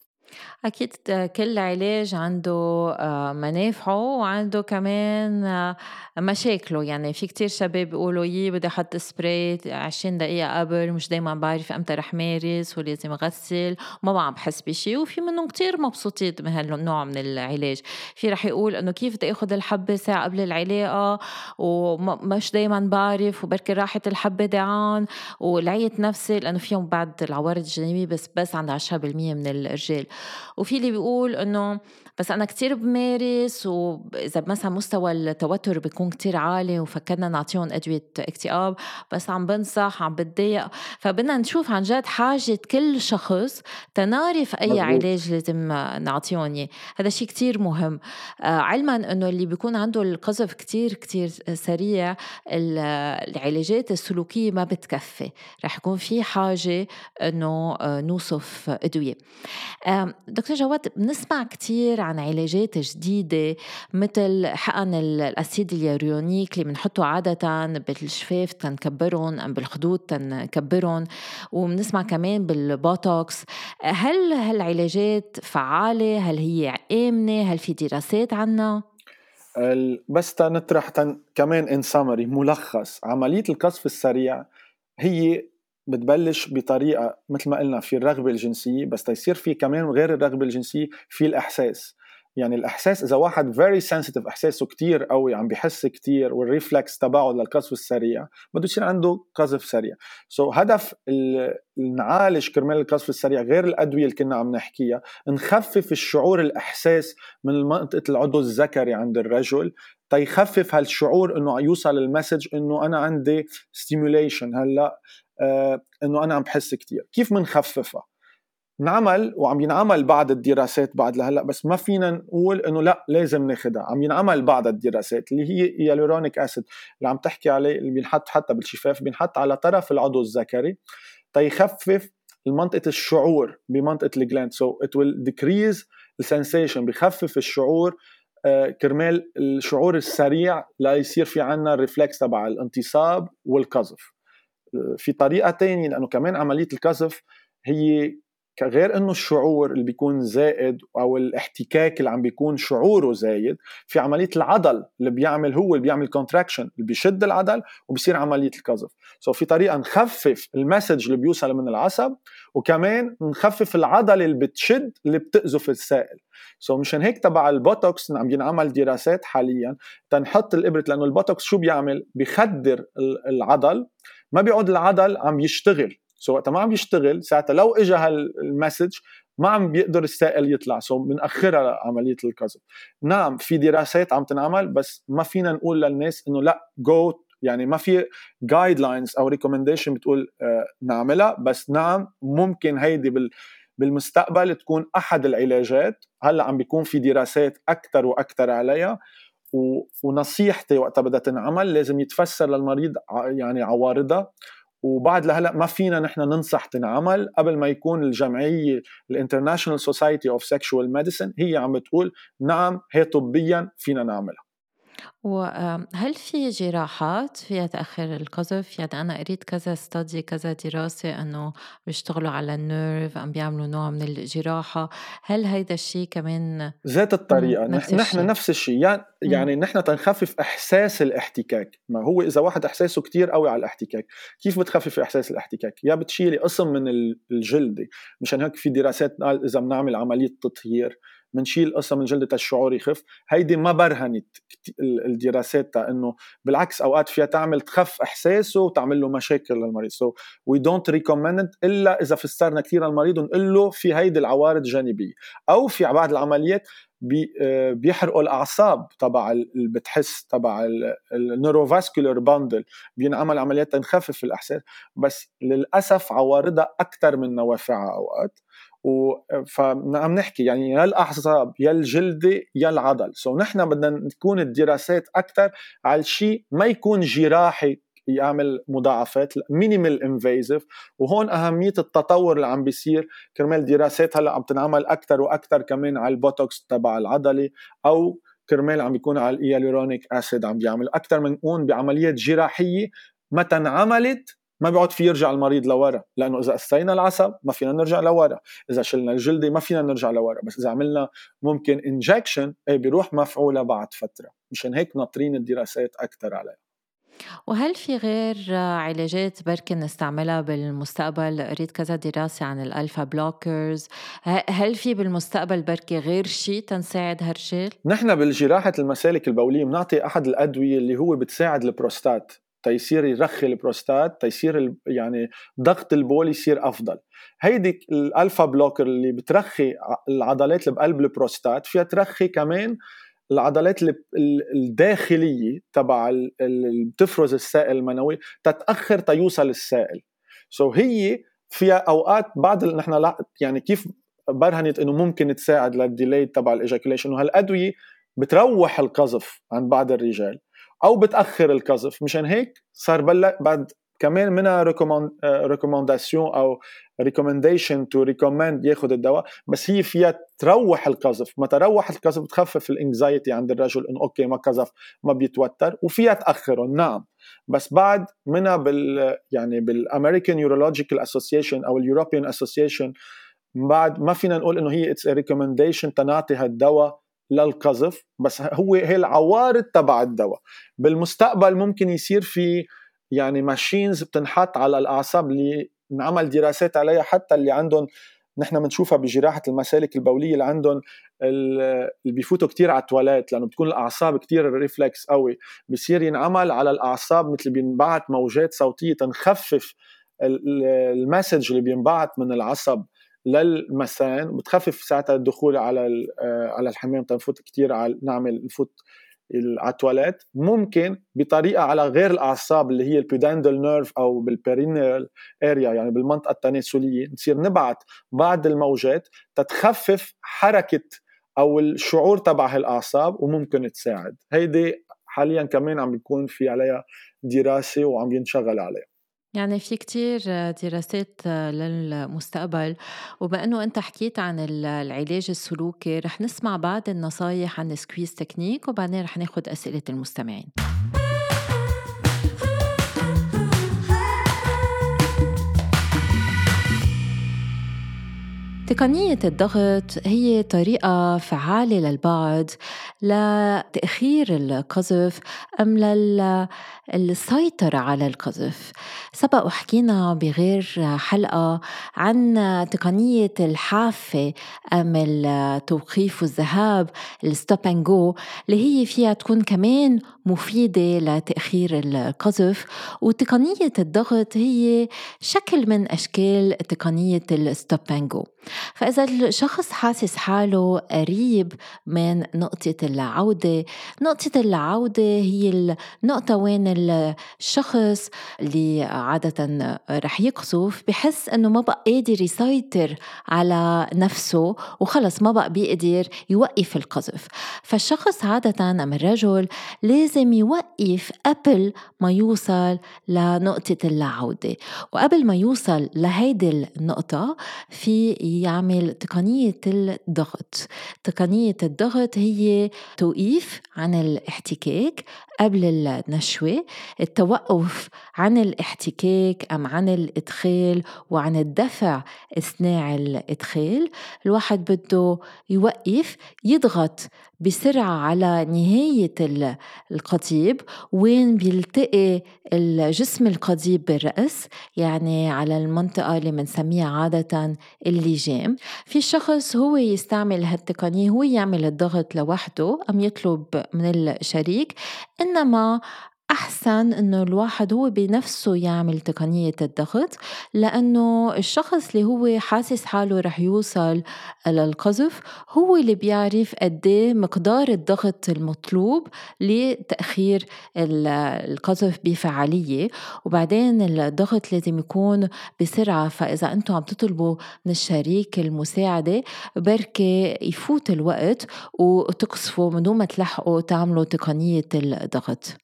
أكيد كل علاج عنده آه، منافعه وعنده كمان آه، مشاكله. يعني في كتير شباب بيقولوا يي بدي أحط سبراي 20 دقيقة قبل مش دايما بعرف إمتى رح مارس ولازم أغسل وما عم بحس بشي. وفي منهم كتير مبسوطين من هالنوع من العلاج. في رح يقول إنه كيف بدي آخذ الحبة ساعة قبل العلاقة ومش دايما بعرف وبركي راحت الحبة دعان. ولعيت نفسي لأنه فيهم بعد العوارض الجانبية بس بس عند 10% من الرجال. وفي اللي بيقول إنه بس أنا كتير بمارس واذا مثلا مستوى التوتر بيكون كتير عالي وفكرنا نعطيهم أدوية اكتئاب بس عم بنصح عم بتضايق. فبدنا نشوف عن جد حاجة كل شخص تنعرف أي مزبوط. علاج لازم نعطيهم إياه. هذا شيء كتير مهم. آه، علما إنه اللي بيكون عنده القذف كتير كتير سريع العلاجات السلوكية ما بتكفي. رح يكون في حاجة إنه آه، نوصف أدوية. دكتور جواد بنسمع كتير عن علاجات جديدة مثل حقن الأسيد اليوريونيك اللي بنحطه عادة بالشفاف تنكبرهم أم بالخدود تنكبرهم وبنسمع كمان بالبوتوكس هل هالعلاجات فعالة؟ هل هي آمنة؟ هل في دراسات عنها؟ بس تنطرح تن كمان in summary ملخص عملية القذف السريع هي بتبلش بطريقة مثل ما قلنا في الرغبة الجنسية بس تيصير في كمان غير الرغبة الجنسية في الإحساس. يعني الإحساس إذا واحد very sensitive إحساسه كتير قوي عم بيحس كتير وال reflex تبعه للقذف السريع بده يصير عنده قذف سريع. so هدف نعالج كرمال القذف السريع غير الأدوية اللي كنا عم نحكيها نخفف الشعور الإحساس من منطقة العضو الذكري عند الرجل. تيخفف هالشعور إنه يوصل ال message إنه أنا عندي stimulation هلأ إنه أنا عم بحس كتير. كيف بنخففها نعمل وعم ينعمل بعض الدراسات بعد لهلأ بس ما فينا نقول إنه لأ لازم ناخذها عم ينعمل بعض الدراسات اللي هي hyaluronic acid اللي عم تحكي عليه اللي بينحط حتى بالشفاف بينحط على طرف العضو الذكري تيخفف منطقة الشعور بمنطقة ال gland. so it will decrease ال sensation بخفف الشعور آه، كرمال الشعور السريع لا يصير في عنا ال reflex تبع الانتصاب والقذف. آه، في طريقة تانية لأنه كمان عملية القذف هي غير إنه الشعور اللي بيكون زائد أو الاحتكاك اللي عم بيكون شعوره زايد في عملية العضل اللي بيعمل هو اللي بيعمل contraction اللي بيشد العضل وبصير عملية القذف so في طريقة نخفف ال message اللي بيوصل من العصب وكمان نخفف العضله اللي بتشد اللي بتقذف السائل. so مشان هيك تبع البوتوكس عم ينعمل دراسات حاليا تنحط الإبرة لأنه البوتوكس شو بيعمل؟ بيخدر العضل ما بيعود العضل عم يشتغل. so وقتها ما عم يشتغل ساعتها لو اجى هال message ما عم بيقدر السائل يطلع. so بنأخرها عملية القذف. نعم في دراسات عم تنعمل بس ما فينا نقول للناس إنه لا جو يعني ما في guidelines أو recommendation بتقول آه نعملها. بس نعم ممكن هيدي بال بالمستقبل تكون أحد العلاجات. هلأ عم بيكون في دراسات أكثر وأكثر عليها. ونصيحتي وقتها بدها تنعمل لازم يتفسر للمريض يعني عوارضها. وبعد لهلأ ما فينا نحن ننصح تنعمل. قبل ما يكون الجمعية ال International Society of Sexual Medicine هي عم بتقول نعم هي طبيا فينا نعملها. وهل في جراحات فيها تأخر القذف؟ يعني أنا قريت كذا study كذا دراسة إنه بيشتغلوا على ال nerve عم بيعملوا نوع من الجراحة، هل هيدا الشيء كمان ذات الطريقة؟ نحن نحن نفس الشيء. يعني يعني نحن تنخفف إحساس الاحتكاك، ما هو إذا واحد إحساسه كتير قوي على الاحتكاك، كيف بتخفف إحساس الاحتكاك؟ يا بتشيلي قسم من الجلدة، مشان هيك في دراسات قال إذا بنعمل عملية تطهير. منشيل قسم من جلدة الشعور يخف. هيدي ما برهنت الدراسات إنه بالعكس أوقات فيها تعمل تخف إحساسه وتعمل له مشاكل للمريض. so we don't recommend إلا إذا فسرنا كثير المريض ونقول له في هيدي العوارض الجانبيه أو في بعض العمليات بي بيحرقوا الأعصاب تبع اللي بتحس تبع ال neurovascular bundle بينعمل عمليات تنخفف الإحساس. بس للأسف عوارضها أكثر من نوافعها أوقات. فعم نحكي يعني يا الأعصاب يا الجلده يا العضل. so نحن بدنا تكون الدراسات أكثر على شيء ما يكون جراحي يعمل مضاعفات minimal invasive وهون أهمية التطور اللي عم بيصير. كرمال دراسات هلأ عم تنعمل أكثر وأكثر كمان على البوتوكس تبع العضلة أو كرمال عم بيكون على ال hyaluronic acid عم بيعمل أكثر من نكون بعمليات جراحية. متى انعملت ما بيقعد في يرجع المريض لورا لأنه إذا قسينا العصب ما فينا نرجع لورا إذا شلنا الجلده ما فينا نرجع لورا بس إذا عملنا ممكن injection إيه بيروح مفعولة بعد فترة. مشان هيك ناطرين الدراسات أكثر عليها. وهل في غير علاجات بركي نستعملها بالمستقبل؟ قريت كذا دراسة عن ال alpha blockers هل في بالمستقبل بركي غير شيء تنساعد هالرجال؟ نحن بالجراحة المسالك البولية بنعطي أحد الأدوية اللي هو بتساعد البروستات. تيصير يرخي البروستات تيصير يعني ضغط البول يصير أفضل. هيدي ال alpha blocker اللي بترخي العضلات اللي بقلب البروستات فيها ترخي كمان العضلات الداخلية تبع اللي بتفرز السائل المنوي تتأخر تيوصل السائل. so هي فيها أوقات بعض نحن يعني كيف برهنت إنه ممكن تساعد لل delay تبع ال ejaculation وهالادويه بتروح القذف عند بعض الرجال. أو بتأخر القذف. مشان هيك صار بلا بعد كمان منها recommandation أو recommendation to recommend ياخذ الدواء. بس هي فيها تروح القذف. ما تروح القذف بتخفف ال anxiety عند الرجل إنه okay ما قذف ما بيتوتر وفيها تأخره. نعم. بس بعد منها بال يعني بال American Urological Association أو ال European Association بعد ما فينا نقول إنه هي it's recommendation تنعطي هالدواء للقذف بس هو هي العوارض تبع الدواء. بالمستقبل ممكن يصير في يعني machines بتنحط على الأعصاب اللي نعمل دراسات عليها حتى اللي عندهم نحن بنشوفها بجراحة المسالك البولية اللي عندهم اللي بيفوتوا كتير على التواليت لأنه بتكون الأعصاب كتير reflex قوي. بصير ينعمل على الأعصاب مثل بينبعت موجات صوتية تنخفف ال message اللي بينبعت من العصب. للمثانة بتخفف ساعتها الدخول على آه، على الحمام تنفوت كثير على نعمل نفوت على التواليت. ممكن بطريقة على غير الأعصاب اللي هي ال pudendal nerve أو بال perineal area يعني بالمنطقة التناسلية نصير نبعت بعض الموجات تتخفف حركة أو الشعور تبع هالأعصاب وممكن تساعد. هيدي حاليا كمان عم بيكون في عليها دراسة وعم ينشغل عليها. يعني في كتير دراسات للمستقبل وبأنه أنت حكيت عن العلاج السلوكي رح نسمع بعض النصايح عن squeeze technique وبعدين رح ناخد أسئلة المستمعين. تقنية الضغط هي طريقة فعالة للبعض لتأخير القذف أم للسيطرة على القذف. سبق وحكينا بغير حلقة عن تقنية الحافة أم التوقيف والذهاب ال stop and go اللي هي فيها تكون كمان مفيدة لتأخير القذف. وتقنية الضغط هي شكل من أشكال تقنية ال stop and go فإذا الشخص حاسس حاله قريب من نقطة اللاعودة نقطة اللاعودة هي النقطة وين الشخص اللي عادة رح يقذف بحس إنه ما بقى قادر يسيطر على نفسه وخلص ما بقى بيقدر يوقف القذف. فالشخص عادة أم الرجل لازم يوقف قبل ما يوصل لنقطة العودة. وقبل ما يوصل لهيدي النقطة في يعمل تقنية الضغط. تقنية الضغط هي توقيف عن الاحتكاك قبل النشوة التوقف عن الاحتكاك أم عن الإدخال وعن الدفع أثناء الإدخال. الواحد بده يوقف يضغط بسرعة على نهاية القضيب. وين بيلتقي الجسم القضيب بالرأس؟ يعني على المنطقة اللي بنسميها عادة اللجام. في شخص هو يستعمل هالتقنية هو يعمل الضغط لوحده أم يطلب من الشريك إنما أحسن إنه الواحد هو بنفسه يعمل تقنية الضغط لأنه الشخص اللي هو حاسس حاله رح يوصل للقذف هو اللي بيعرف قد إيه مقدار الضغط المطلوب لتأخير القذف بفعالية. وبعدين الضغط لازم يكون بسرعة فإذا أنتم عم تطلبوا من الشريك المساعدة بركي يفوت الوقت وتقصفوا من دون ما تلحقوا تعملوا تقنية الضغط.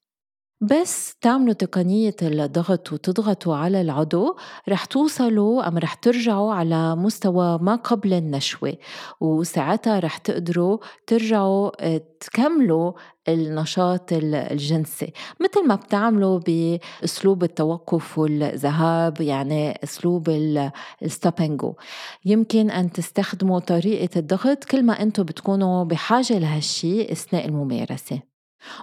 بس تعملوا تقنية الضغط وتضغطوا على العضو رح توصلوا أم رح ترجعوا على مستوى ما قبل النشوة وساعتها رح تقدروا ترجعوا آه، تكملوا النشاط الجنسي. مثل ما بتعملوا بأسلوب التوقف والذهاب يعني أسلوب الستوبينجو يمكن أن تستخدموا طريقة الضغط كل ما أنتم بتكونوا بحاجة لهالشي أثناء الممارسة.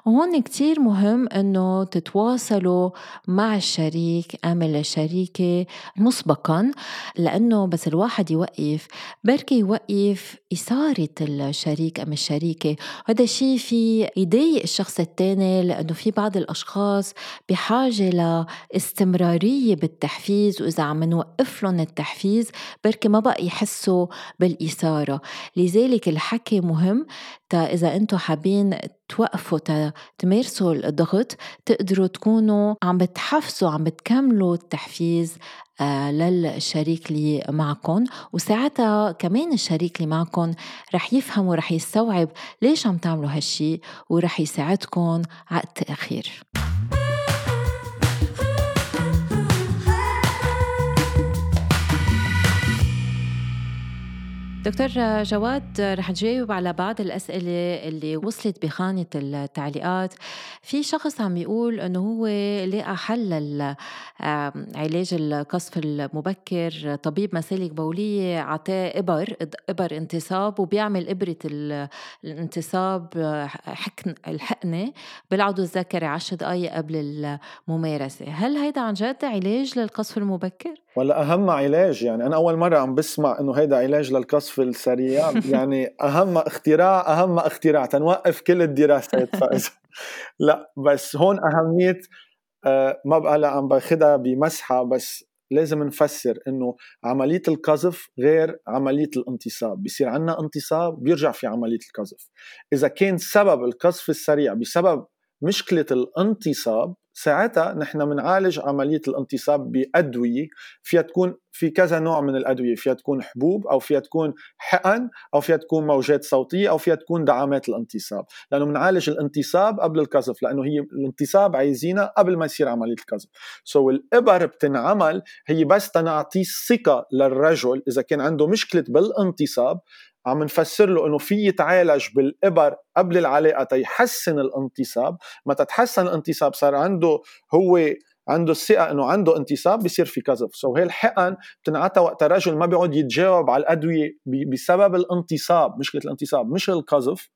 وهون كتير مهم إنه تتواصلوا مع الشريك أم الشريكة مسبقا لأنه بس الواحد يوقف بركي يوقف إثارة الشريك أم الشريكة. هذا الشيء في يضايق الشخص الثاني لأنه في بعض الأشخاص بحاجة لاستمرارية بالتحفيز وإذا عم نوقف لهم التحفيز بركي ما بقى يحسوا بالإثارة. لذلك الحكي مهم تا إذا أنتم حابين توقفوا تمارسوا الضغط تقدروا تكونوا عم بتحفزوا عم بتكملوا التحفيز آه للشريك اللي معكم وساعتها كمان الشريك اللي معكم رح يفهم ورح يستوعب ليش عم تعملوا هالشي ورح يساعدكم على التأخير. دكتور جواد رح تجاوب على بعض الأسئلة اللي وصلت بخانة التعليقات. في شخص عم يقول أنه هو لقى حل علاج القصف المبكر طبيب مسالك بولية عطاه إبر إبر انتصاب وبيعمل إبرة الانتصاب حكن الحقنة بالعضو الذكري عشر دقايق قبل الممارسة. هل هيدا عن جد علاج للقصف المبكر؟ ولا أهم علاج يعني. أنا أول مرة عم بسمع إنه هيدا علاج للقصف الوصف السريع يعني أهم اختراع أهم اختراع. تنوقف كل الدراسات لا بس هون أهمية آه، ما بقى لا عم باخذها بمسحة بس لازم نفسر إنه عملية القذف غير عملية الانتصاب. بصير عندنا انتصاب بيرجع في عملية القذف. إذا كان سبب القذف السريع بسبب مشكلة الانتصاب ساعتها نحن بنعالج عملية الانتصاب بأدوية فيها تكون في كذا نوع من الأدوية فيها تكون حبوب أو فيها تكون حقن أو فيها تكون موجات صوتية أو فيها تكون دعامات الانتصاب. لأنه بنعالج الانتصاب قبل القذف لأنه هي الانتصاب عايزينها قبل ما يصير عملية القذف سو so الإبر بتنعمل هي بس تنعطي ثقة للرجل إذا كان عنده مشكلة بالانتصاب عم نفسر له إنه في يتعالج بالإبر قبل العلاقة تيحسن الانتصاب. متى تحسن الانتصاب صار عنده هو عنده الثقة إنه عنده انتصاب بصير في قذف. so هي الحقن بتنعطى وقت الرجل ما بيقعد يتجاوب على الأدوية بسبب الانتصاب مشكله الانتصاب مش القذف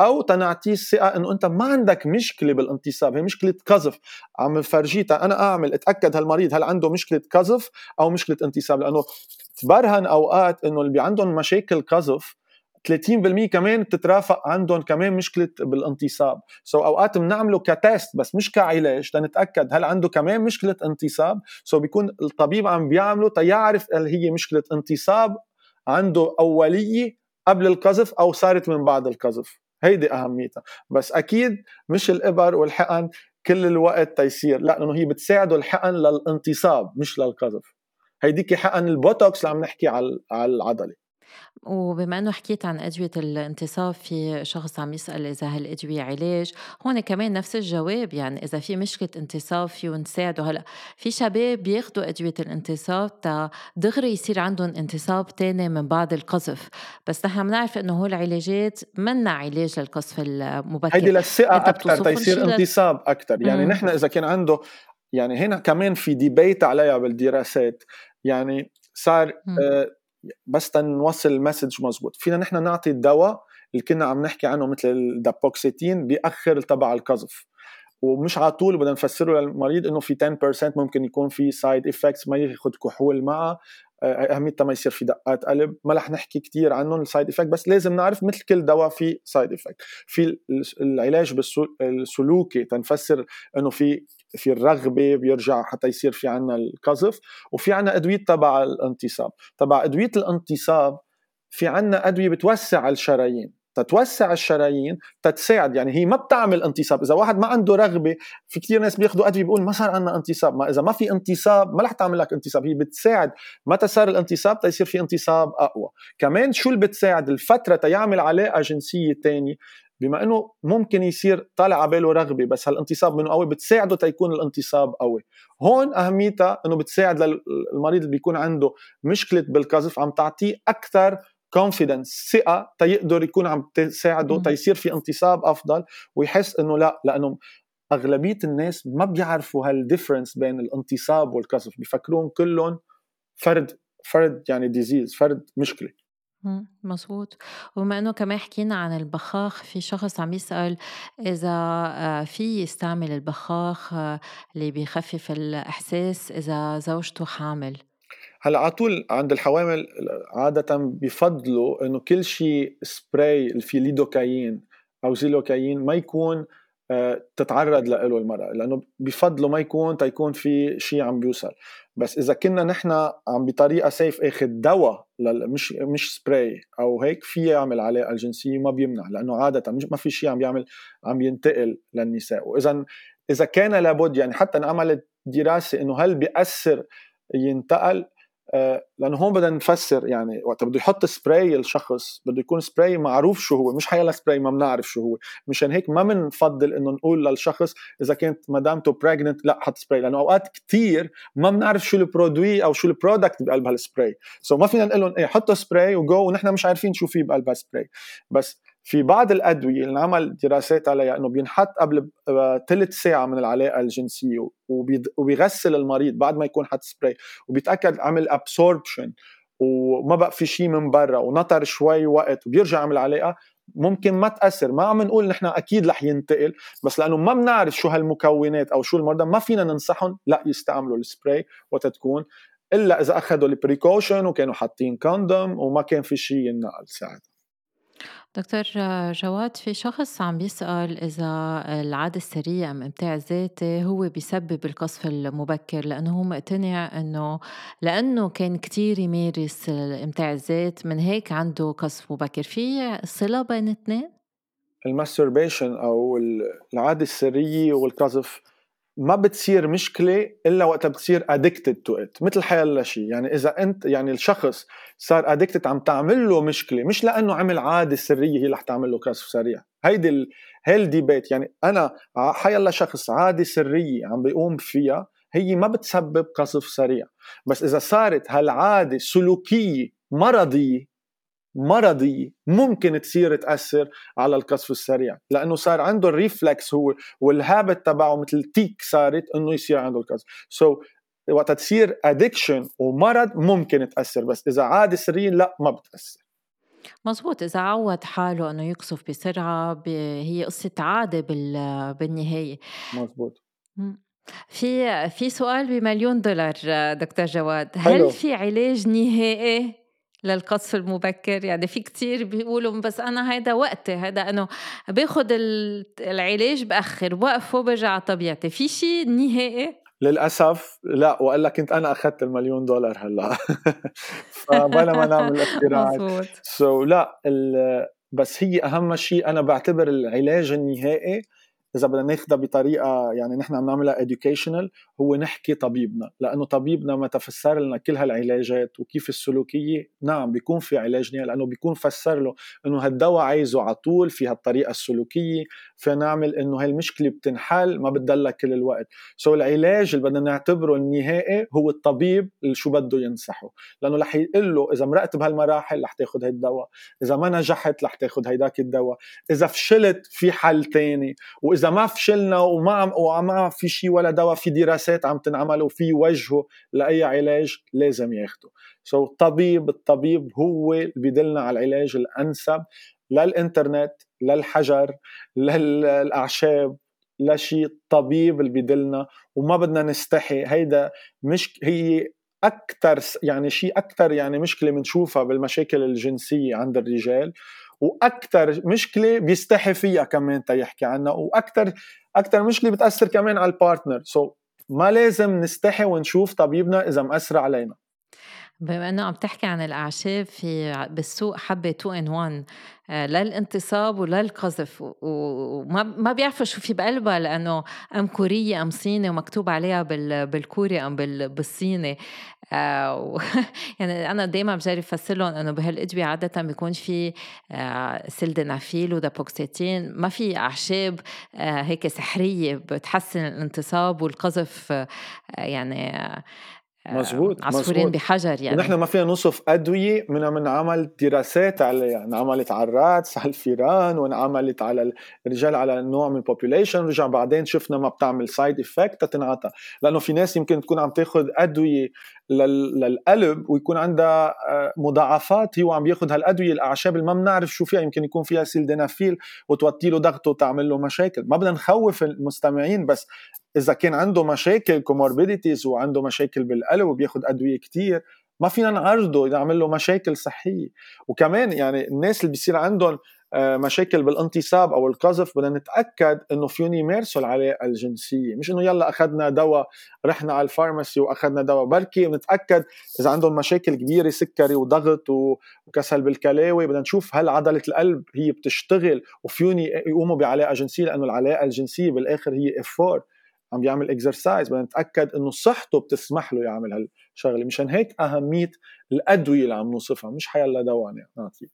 أو تنعطيه الثقة إنه أنت ما عندك مشكلة بالانتصاب هي مشكلة قذف عم فرجيتها أنا أعمل أتأكد هالمريض هل عنده مشكلة قذف أو مشكلة انتصاب. لأنه تبرهن أوقات إنه اللي عندهم مشاكل قذف 30% كمان بتترافق عندهم كمان مشكلة بالانتصاب. so أوقات بنعمله ك test بس مش كعلاج تنتاكد هل عنده كمان مشكلة انتصاب. so بيكون الطبيب عم بيعمله تيعرف هل هي مشكلة انتصاب عنده أولية قبل القذف أو صارت من بعد القذف. هيدي أهميتها. بس أكيد مش الإبر والحقن كل الوقت تيصير. لا لأنه هي بتساعده الحقن للانتصاب مش للقذف. هيديك حقن البوتوكس اللي عم نحكي على العضلة. وبما إنه حكيت عن أدوية الانتصاب في شخص عم يسأل إذا هالأدوية علاج هون كمان نفس الجواب يعني إذا في مشكلة انتصاب فيه نساعده هلأ في شباب بياخذوا أدوية الانتصاب تا دغري يصير عندهم انتصاب تاني من بعد القذف. بس نحن بنعرف إنه هو العلاجات منا علاج للقذف المبكر. هيدي للثقة أكثر تيصير انتصاب أكثر يعني. نحن إذا كان عنده يعني هنا كمان في debate عليها بالدراسات. يعني صار آه بس تنوصل ال message مزبوط فينا نحن نعطي الدواء اللي كنا عم نحكي عنه مثل الدابوكسيتين بيأخر تبع القذف. ومش على طول بدنا نفسره للمريض إنه في 10% ممكن يكون في side effects ما ياخذ كحول معها آه، أهميتها ما يصير في دقات قلب. ما رح نحكي كثير عنهم ال side effect بس لازم نعرف مثل كل دواء في side effect في العلاج السلوكي تنفسر إنه في في الرغبة بيرجع حتى يصير في عنا القذف وفي عنا أدوية تبع الانتصاب. تبع أدوية الانتصاب في عنا أدوية بتوسع الشرايين. تتوسع الشرايين تتساعد يعني هي ما بتعمل انتصاب. إذا واحد ما عنده رغبة في كثير ناس بياخذوا أدوية بيقول ما صار عندنا انتصاب. ما إذا ما في انتصاب ما رح تعمل لك انتصاب. هي بتساعد. متى صار الانتصاب؟ تيصير في انتصاب أقوى. كمان شو اللي بتساعد؟ الفترة تيعمل علاقه جنسيه ثانية بما إنه ممكن يصير طالع على باله رغبة بس هالانتصاب منه قوي بتساعده تيكون الانتصاب قوي. هون أهميتها إنه بتساعد للمريض اللي بيكون عنده مشكلة بالقذف عم تعطيه أكثر كونفيدنس ثقة تيقدر يكون عم تساعده تيصير في انتصاب أفضل ويحس إنه لا لأنه أغلبية الناس ما بيعرفوا هال difference بين الانتصاب والقذف بيفكرون كلهم فرد فرد يعني disease فرد مشكلة. مزبوط وبما إنه كمان حكينا عن البخاخ في شخص عم يسأل إذا آه، في يستعمل البخاخ آه، اللي بيخفف الإحساس إذا زوجته حامل؟ هلأ على طول عند الحوامل عادة بفضلوا إنه كل شيء سبراي اللي فيه ليدوكاين أو زيلوكاين ما يكون تتعرض له المرأة لأنه بفضله ما يكون تيكون في شيء عم بيوصل. بس إذا كنا نحن عم بطريقة safe اخذ دواء مش مش سبراي أو هيك في يعمل علاقة الجنسية ما بيمنع لأنه عادة ما في شيء عم بيعمل عم ينتقل للنساء. وإذا إذا كان لابد يعني حتى انعملت دراسة إنه هل بيأثر ينتقل؟ آه، لأنه هون بدنا نفسر يعني وقت بده يحط سبراي الشخص بده يكون سبراي معروف شو هو مش حيلا سبراي ما بنعرف شو هو. مشان هيك ما بنفضل إنه نقول للشخص إذا كانت مدامته pregnant لا حط سبراي لأنه أوقات كثير ما بنعرف شو ال produit أو شو ال product بقلب هال spray so ما فينا نقول لهم إيه حطوا سبراي وجو ونحن مش عارفين شو في بقلب هالسبراي بس في بعض الأدوية اللي انعمل دراسات عليها إنه بينحط قبل ثلث ساعة من العلاقة الجنسية وبيغسل المريض بعد ما يكون حط سبراي وبيتأكد عمل absorption وما بقى في شيء من برا ونطر شوي وقت وبيرجع عمل علاقة ممكن ما تأثر. ما عم نقول نحن أكيد رح ينتقل بس لأنه ما بنعرف شو هالمكونات أو شو المرضى ما فينا ننصحهم لا يستعملوا السبراي وقت تكون إلا إذا أخذوا ال precaution وكانوا حاطين condom وما كان في شيء ينقل ساعتها دكتور جواد في شخص عم بيسأل إذا العادة السرية أم إمتاع الذاتي هو بيسبب القذف المبكر لأنه هو مقتنع إنه لأنه كان كتير يمارس إمتاع الذات من هيك عنده قذف مبكر في صلة بين الاثنين؟ ال masturbation أو العادة السرية والقذف ما بتصير مشكلة إلا وقت بتصير addicted to it مثل حيلا شيء يعني إذا أنت يعني الشخص صار addicted عم تعمل له مشكلة مش لأنه عمل عادة سرية هي رح تعمل له قذف سريع. هيدي ال... هي ال debate يعني أنا حيلا شخص عادة سرية عم بيقوم فيها هي ما بتسبب قذف سريع. بس إذا صارت هالعادة سلوكية مرضية مرضية ممكن تصير تأثر على القذف السريع لأنه صار عنده ال reflex هو وال habit تبعه مثل tic صارت أنه يصير عنده القذف. so, وقت تصير addiction ومرض ممكن تأثر بس إذا عادة سرية لا ما بتأثر. مزبوط إذا عود حاله إنه يقذف بسرعة هي قصة عادة بالنهاية. مزبوط في في سؤال بمليون دولار دكتور جواد. هل في علاج نهائي للقصف المبكر. يعني في كتير بيقولوا بس أنا هيدا وقتي هيدا إنه باخد العلاج بأخر وقفه برجع على طبيعتي. في شيء نهائي؟ للأسف لا والا كنت أنا اخذت المليون دولار هلأ. فبلا ما نعمل اختراع سو so, لا بس هي أهم شيء أنا بعتبر العلاج النهائي إذا بدنا ناخذها بطريقة يعني نحن عم نعملها educational هو نحكي طبيبنا لأنه طبيبنا ما تفسر لنا كل هالعلاجات وكيف السلوكية نعم بيكون في علاج لأنه بيكون فسر له إنه هالدواء عايزه على طول في هالطريقة السلوكية فنعمل إنه هالمشكلة بتنحل ما بتضلها كل الوقت. سو العلاج اللي بدنا نعتبره النهائي هو الطبيب اللي شو بده ينصحه لأنه رح يقول له إذا مرقت بهالمراحل رح تاخذ هالدواء إذا ما نجحت رح تاخذ هيداك الدواء إذا فشلت في حل تاني واذا ما فشلنا وما عم وما في شيء ولا دواء في دراسات عم تنعمل وفي وجهه لأي علاج لازم ياخده. سو so, الطبيب الطبيب هو اللي بيدلنا على العلاج الأنسب للإنترنت للحجر للأعشاب لشيء الطبيب اللي بيدلنا. وما بدنا نستحي. هيدا مش هي أكثر يعني شيء أكثر يعني مشكلة بنشوفها بالمشاكل الجنسية عند الرجال. وأكثر مشكلة بيستحي فيها كمان تيحكي عنها وأكثر أكثر مشكلة بتأثر كمان على ال partner so ما لازم نستحي ونشوف طبيبنا إذا مأثر علينا. بما إنه عم تحكي عن الأعشاب في بالسوق حبة 2 in 1 للانتصاب وللقذف وما ما بيعرفوا شو في بقلبها لأنه أم كورية أم صيني ومكتوب عليها بالكوري أم بالصيني. آه، يعني أنا دائما بجرب أفسر لهم إنه بهالادويه عادة بيكون في آه، سلدنافيل ودابوكسيتين ما في أعشاب آه، هيك سحرية بتحسن الانتصاب والقذف يعني مزبوط عصفورين مزبوط. بحجر يعني. ونحن ما فينا نوصف أدوية من منعمل دراسات عليها انعملت على ال rats على الفيران وانعملت على الرجال على نوع من ال population رجع بعدين شفنا ما بتعمل side effect تتنعطى. لأنه في ناس يمكن تكون عم تاخذ أدوية للقلب ويكون عندها آه، مضاعفات هو عم ياخذ هالأدوية الأعشاب اللي ما بنعرف شو فيها. يمكن يكون فيها سيلدينافيل وتوطي له ضغطه وتعمل له مشاكل. ما بدنا نخوف المستمعين بس إذا كان عنده مشاكل comorbidities وعنده مشاكل بالقلب وبياخذ أدوية كتير ما فينا نعرضه نعمل له مشاكل صحية. وكمان يعني الناس اللي بيصير عندهم آه، مشاكل بالانتصاب أو القذف بدنا نتأكد إنه فيهم يمارسوا العلاقة الجنسية. مش إنه يلا أخذنا دواء رحنا على ال pharmacy وأخذنا دواء. بركي بنتاكد إذا عندهم مشاكل كبيرة سكري وضغط وكسل بالكلاوي. بدنا نشوف هل عضلة القلب هي بتشتغل وفيهم يقوموا بعلاقة جنسية لأنه العلاقة الجنسية بالآخر هي effort عم بيعمل exercise بدنا نتأكد إنه صحته بتسمح له يعمل هالشغلة مشان هيك أهمية الأدوية اللي عم نوصفها مش حيلا دواء نعطيه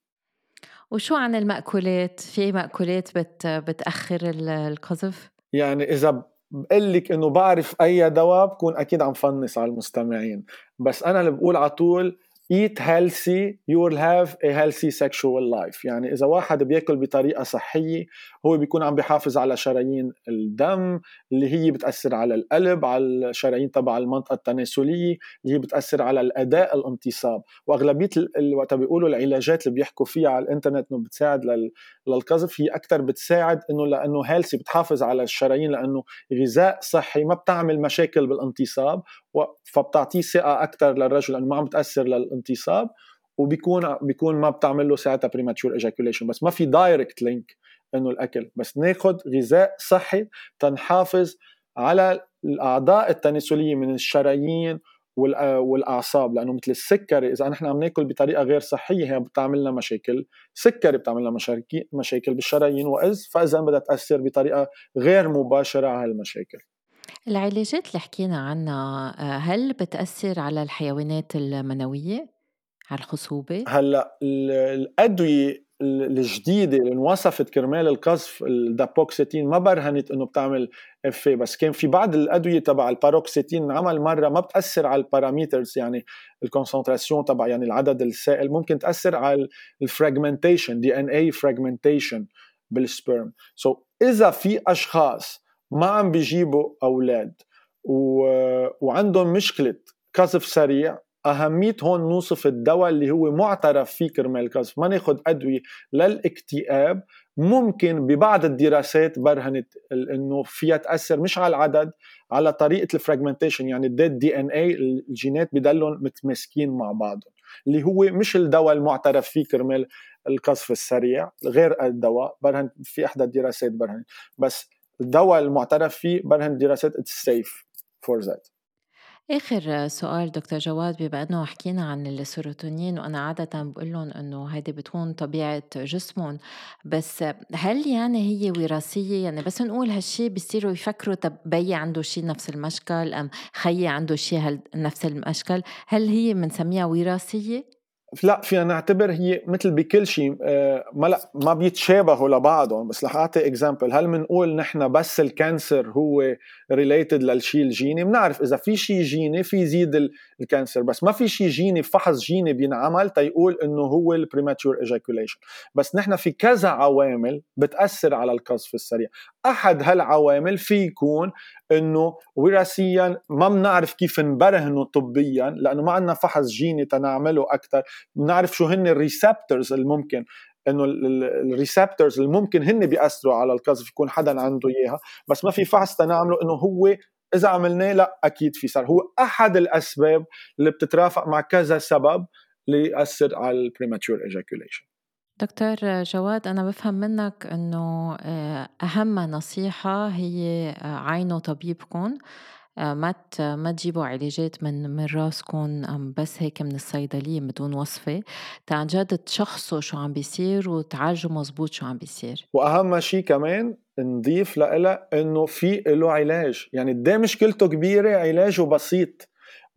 وشو عن المأكولات؟ في مأكولات بت بتأخر القذف؟ يعني إذا بقول لك إنه بعرف أي دواء بكون أكيد عم فنس على المستمعين، بس أنا اللي بقول على طول eat healthy you will have a healthy sexual life. يعني إذا واحد بياكل بطريقة صحية هو بيكون عم بيحافظ على شرايين الدم اللي هي بتأثر على القلب على الشرايين تبع المنطقة التناسلية اللي هي بتأثر على الأداء الانتصاب. وأغلبية وقت بيقولوا العلاجات اللي بيحكوا فيها على الإنترنت إنه بتساعد للقذف هي أكثر بتساعد إنه لأنه healthy بتحافظ على الشرايين لأنه غذاء صحي ما بتعمل مشاكل بالانتصاب فبتعطيه ثقة أكثر للرجل لأنه ما عم بتأثر للانتصاب وبيكون بيكون ما بتعمل له ساعتها premature ejaculation بس ما في direct link إنه الأكل. بس ناخذ غذاء صحي تنحافظ على الأعضاء التناسلية من الشرايين والأعصاب. لأنه مثل السكري إذا نحن عم ناكل بطريقة غير صحية هي بتعمل لنا مشاكل. سكري بتعمل لنا مشاكل بالشرايين واذ فإذا بدها تأثر بطريقة غير مباشرة على هالمشاكل. العلاجات اللي حكينا عنها آه، هل بتأثر على الحيوانات المنوية؟ على الخصوبة؟ هلأ الأدوية الجديدة اللي انوصفت كرمال القذف ال dapoxetine ما برهنت إنه بتعمل effet بس كان في بعض الأدوية تبع ال paroxetine عمل مرة ما بتأثر على ال parameters يعني ال concentration تبع يعني العدد السائل ممكن تأثر على ال fragmentation DNA fragmentation بال sperm so so, إذا في أشخاص ما عم بيجيبوا أولاد. و... وعندهم مشكلة قذف سريع. أهمية هون نوصف الدواء اللي هو معترف فيه كرمال القذف ما ناخذ أدوية للاكتئاب. ممكن ببعض الدراسات برهنت إنه فيها تأثر مش على العدد على طريقة ال fragmentation يعني ال DNA الجينات بضلهم متماسكين مع بعضهم. اللي هو مش الدواء المعترف فيه كرمال القذف السريع غير الدواء. برهن في إحدى الدراسات برهن بس الدواء المعترف فيه برهن دراسات it's safe for that آخر سؤال دكتور جواد بما إنه حكينا عن السيروتونين وأنا عادة بقول لهم إنه هيدي بتكون طبيعة جسمهم بس هل يعني هي وراثية يعني بس نقول هالشي بيصيروا يفكروا طب بيي عنده شيء نفس المشكل أم خيي عنده شيء نفس المشكل هل هي بنسميها وراثية؟ لا فينا نعتبر هي مثل بكل شيء آه، ما لا ما بيتشابهوا لبعضهم. بس رح أعطي example هل بنقول نحن بس ال cancer هو related للشيء الجيني. بنعرف إذا في شيء جيني في يزيد ال cancer بس ما في شيء جيني فحص جيني بينعمل تيقول إنه هو ال premature ejaculation بس نحن في كذا عوامل بتأثر على القذف السريع. أحد هالعوامل في يكون إنه وراثيا ما بنعرف كيف نبرهنه طبيا لأنه ما عندنا فحص جيني تنعمله أكثر بنعرف شو هن ال receptors الممكن إنه ال receptors اللي ممكن هن بيأثروا على القذف يكون حدا عنده إياها بس ما في فحص تنعمله إنه هو إذا عملناه لا أكيد في صار. هو أحد الأسباب اللي بتترافق مع كذا سبب ليأثر على ال premature ejaculation دكتور جواد أنا بفهم منك إنه آه، أهم نصيحة هي آه، عينوا طبيبكم ما ما تجيبوا علاجات من من راسكم بس هيك من الصيدلية بدون وصفة. عن جد تشخصوا شو عم بيصير وتعالجوا مزبوط شو عم بيصير. وأهم شيء كمان نضيف لها إنه في له علاج. يعني قد مشكلته كبيرة علاجه بسيط.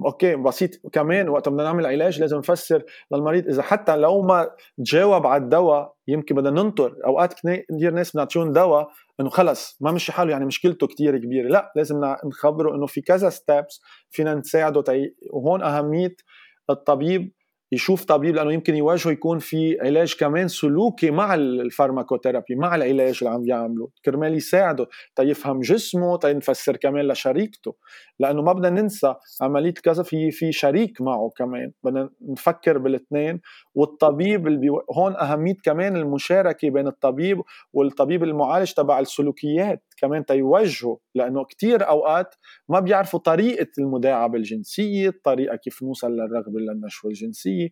okay بسيط كمان وقت بدنا نعمل علاج لازم نفسر للمريض إذا حتى لو ما تجاوب على الدواء يمكن بدنا ننطر أوقات كثير ناس بنعطيهم دواء إنه خلص ما مشي حاله يعني مشكلته كتير كبيرة لا لازم نخبره إنه في كذا steps فينا نساعده. وهون أهمية الطبيب يشوف طبيب لأنه يمكن يواجهه يكون في علاج كمان سلوكي مع ال pharmacotherapy مع العلاج اللي عم يعمله كرمال يساعده. تيفهم جسمه تينفسر كمان لشريكته. لأنه ما بدنا ننسى عملية الكذا في في شريك معه كمان. بدنا نفكر بالاثنين. والطبيب اللي. هون أهمية كمان المشاركة بين الطبيب والطبيب المعالج تبع السلوكيات. كمان تيوجهوا لأنه كتير أوقات ما بيعرفوا طريقة المداعبة الجنسية الطريقة كيف نوصل للرغبة للنشوة الجنسية.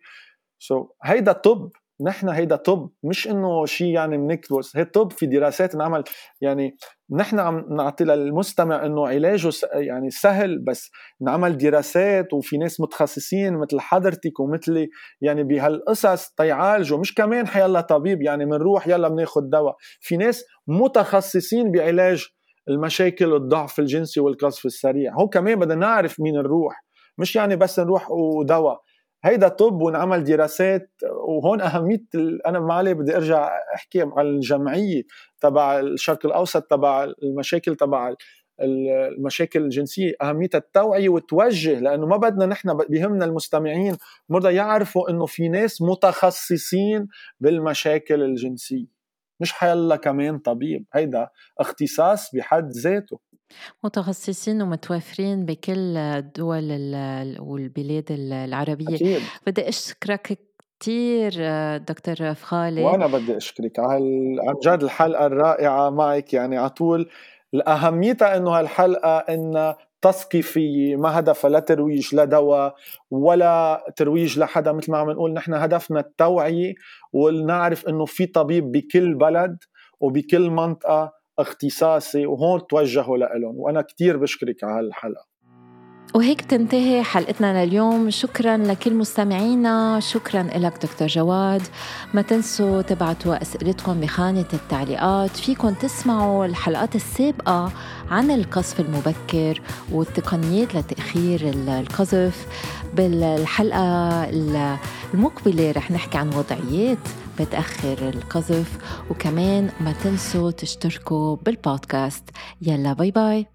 سو so, هيدا طب نحن هيدا طب مش إنه شيء يعني بنكبس هي طب في دراسات نعمل يعني نحن عم نعطي للمستمع إنه علاجه يعني سهل بس نعمل دراسات وفي ناس متخصصين مثل حضرتك ومثلي يعني بهالقصص تيعالجوا. مش كمان حيلا طبيب يعني بنروح يلا بناخذ دواء. في ناس متخصصين بعلاج المشاكل الضعف الجنسي والقذف السريع. هو كمان بدنا نعرف مين نروح. مش يعني بس نروح ودواء. هيدا طب ونعمل دراسات وهون أهمية أنا معلي بدي أرجع أحكي على الجمعية تبع الشرق الأوسط تبع المشاكل تبع المشاكل الجنسية. أهمية التوعية والتوجه لأنه ما بدنا نحن بيهمنا المستمعين مرضى يعرفوا إنه في ناس متخصصين بالمشاكل الجنسية. مش حيلا كمان طبيب هيدا اختصاص بحد ذاته. متخصصين ومتوفرين بكل الدول والبلاد العربية. أكيد. بدي أشكرك كثير دكتور فخالي. وأنا بدي أشكرك على عن جد الحلقة الرائعة معك. يعني على طول اهميتها إنه هالحلقة انها تثقيفية ما هدفها لا ترويج لا دواء ولا ترويج لحدا. مثل ما عم نقول نحن هدفنا التوعية ونعرف إنه في طبيب بكل بلد وبكل منطقة اختصاصي وهون توجهوا لهم وأنا كثير بشكرك على هالحلقة. وهيك تنتهي حلقتنا لليوم. شكرا لكل مستمعينا شكرا لك دكتور جواد. ما تنسوا تبعتوا أسئلتكم بخانة التعليقات. فيكم تسمعوا الحلقات السابقة عن القذف المبكر والتقنيات لتأخير القذف. بالحلقة المقبلة رح نحكي عن وضعيات بتأخر القذف وكمان ما تنسوا تشتركوا بالبودكاست. يلا باي باي.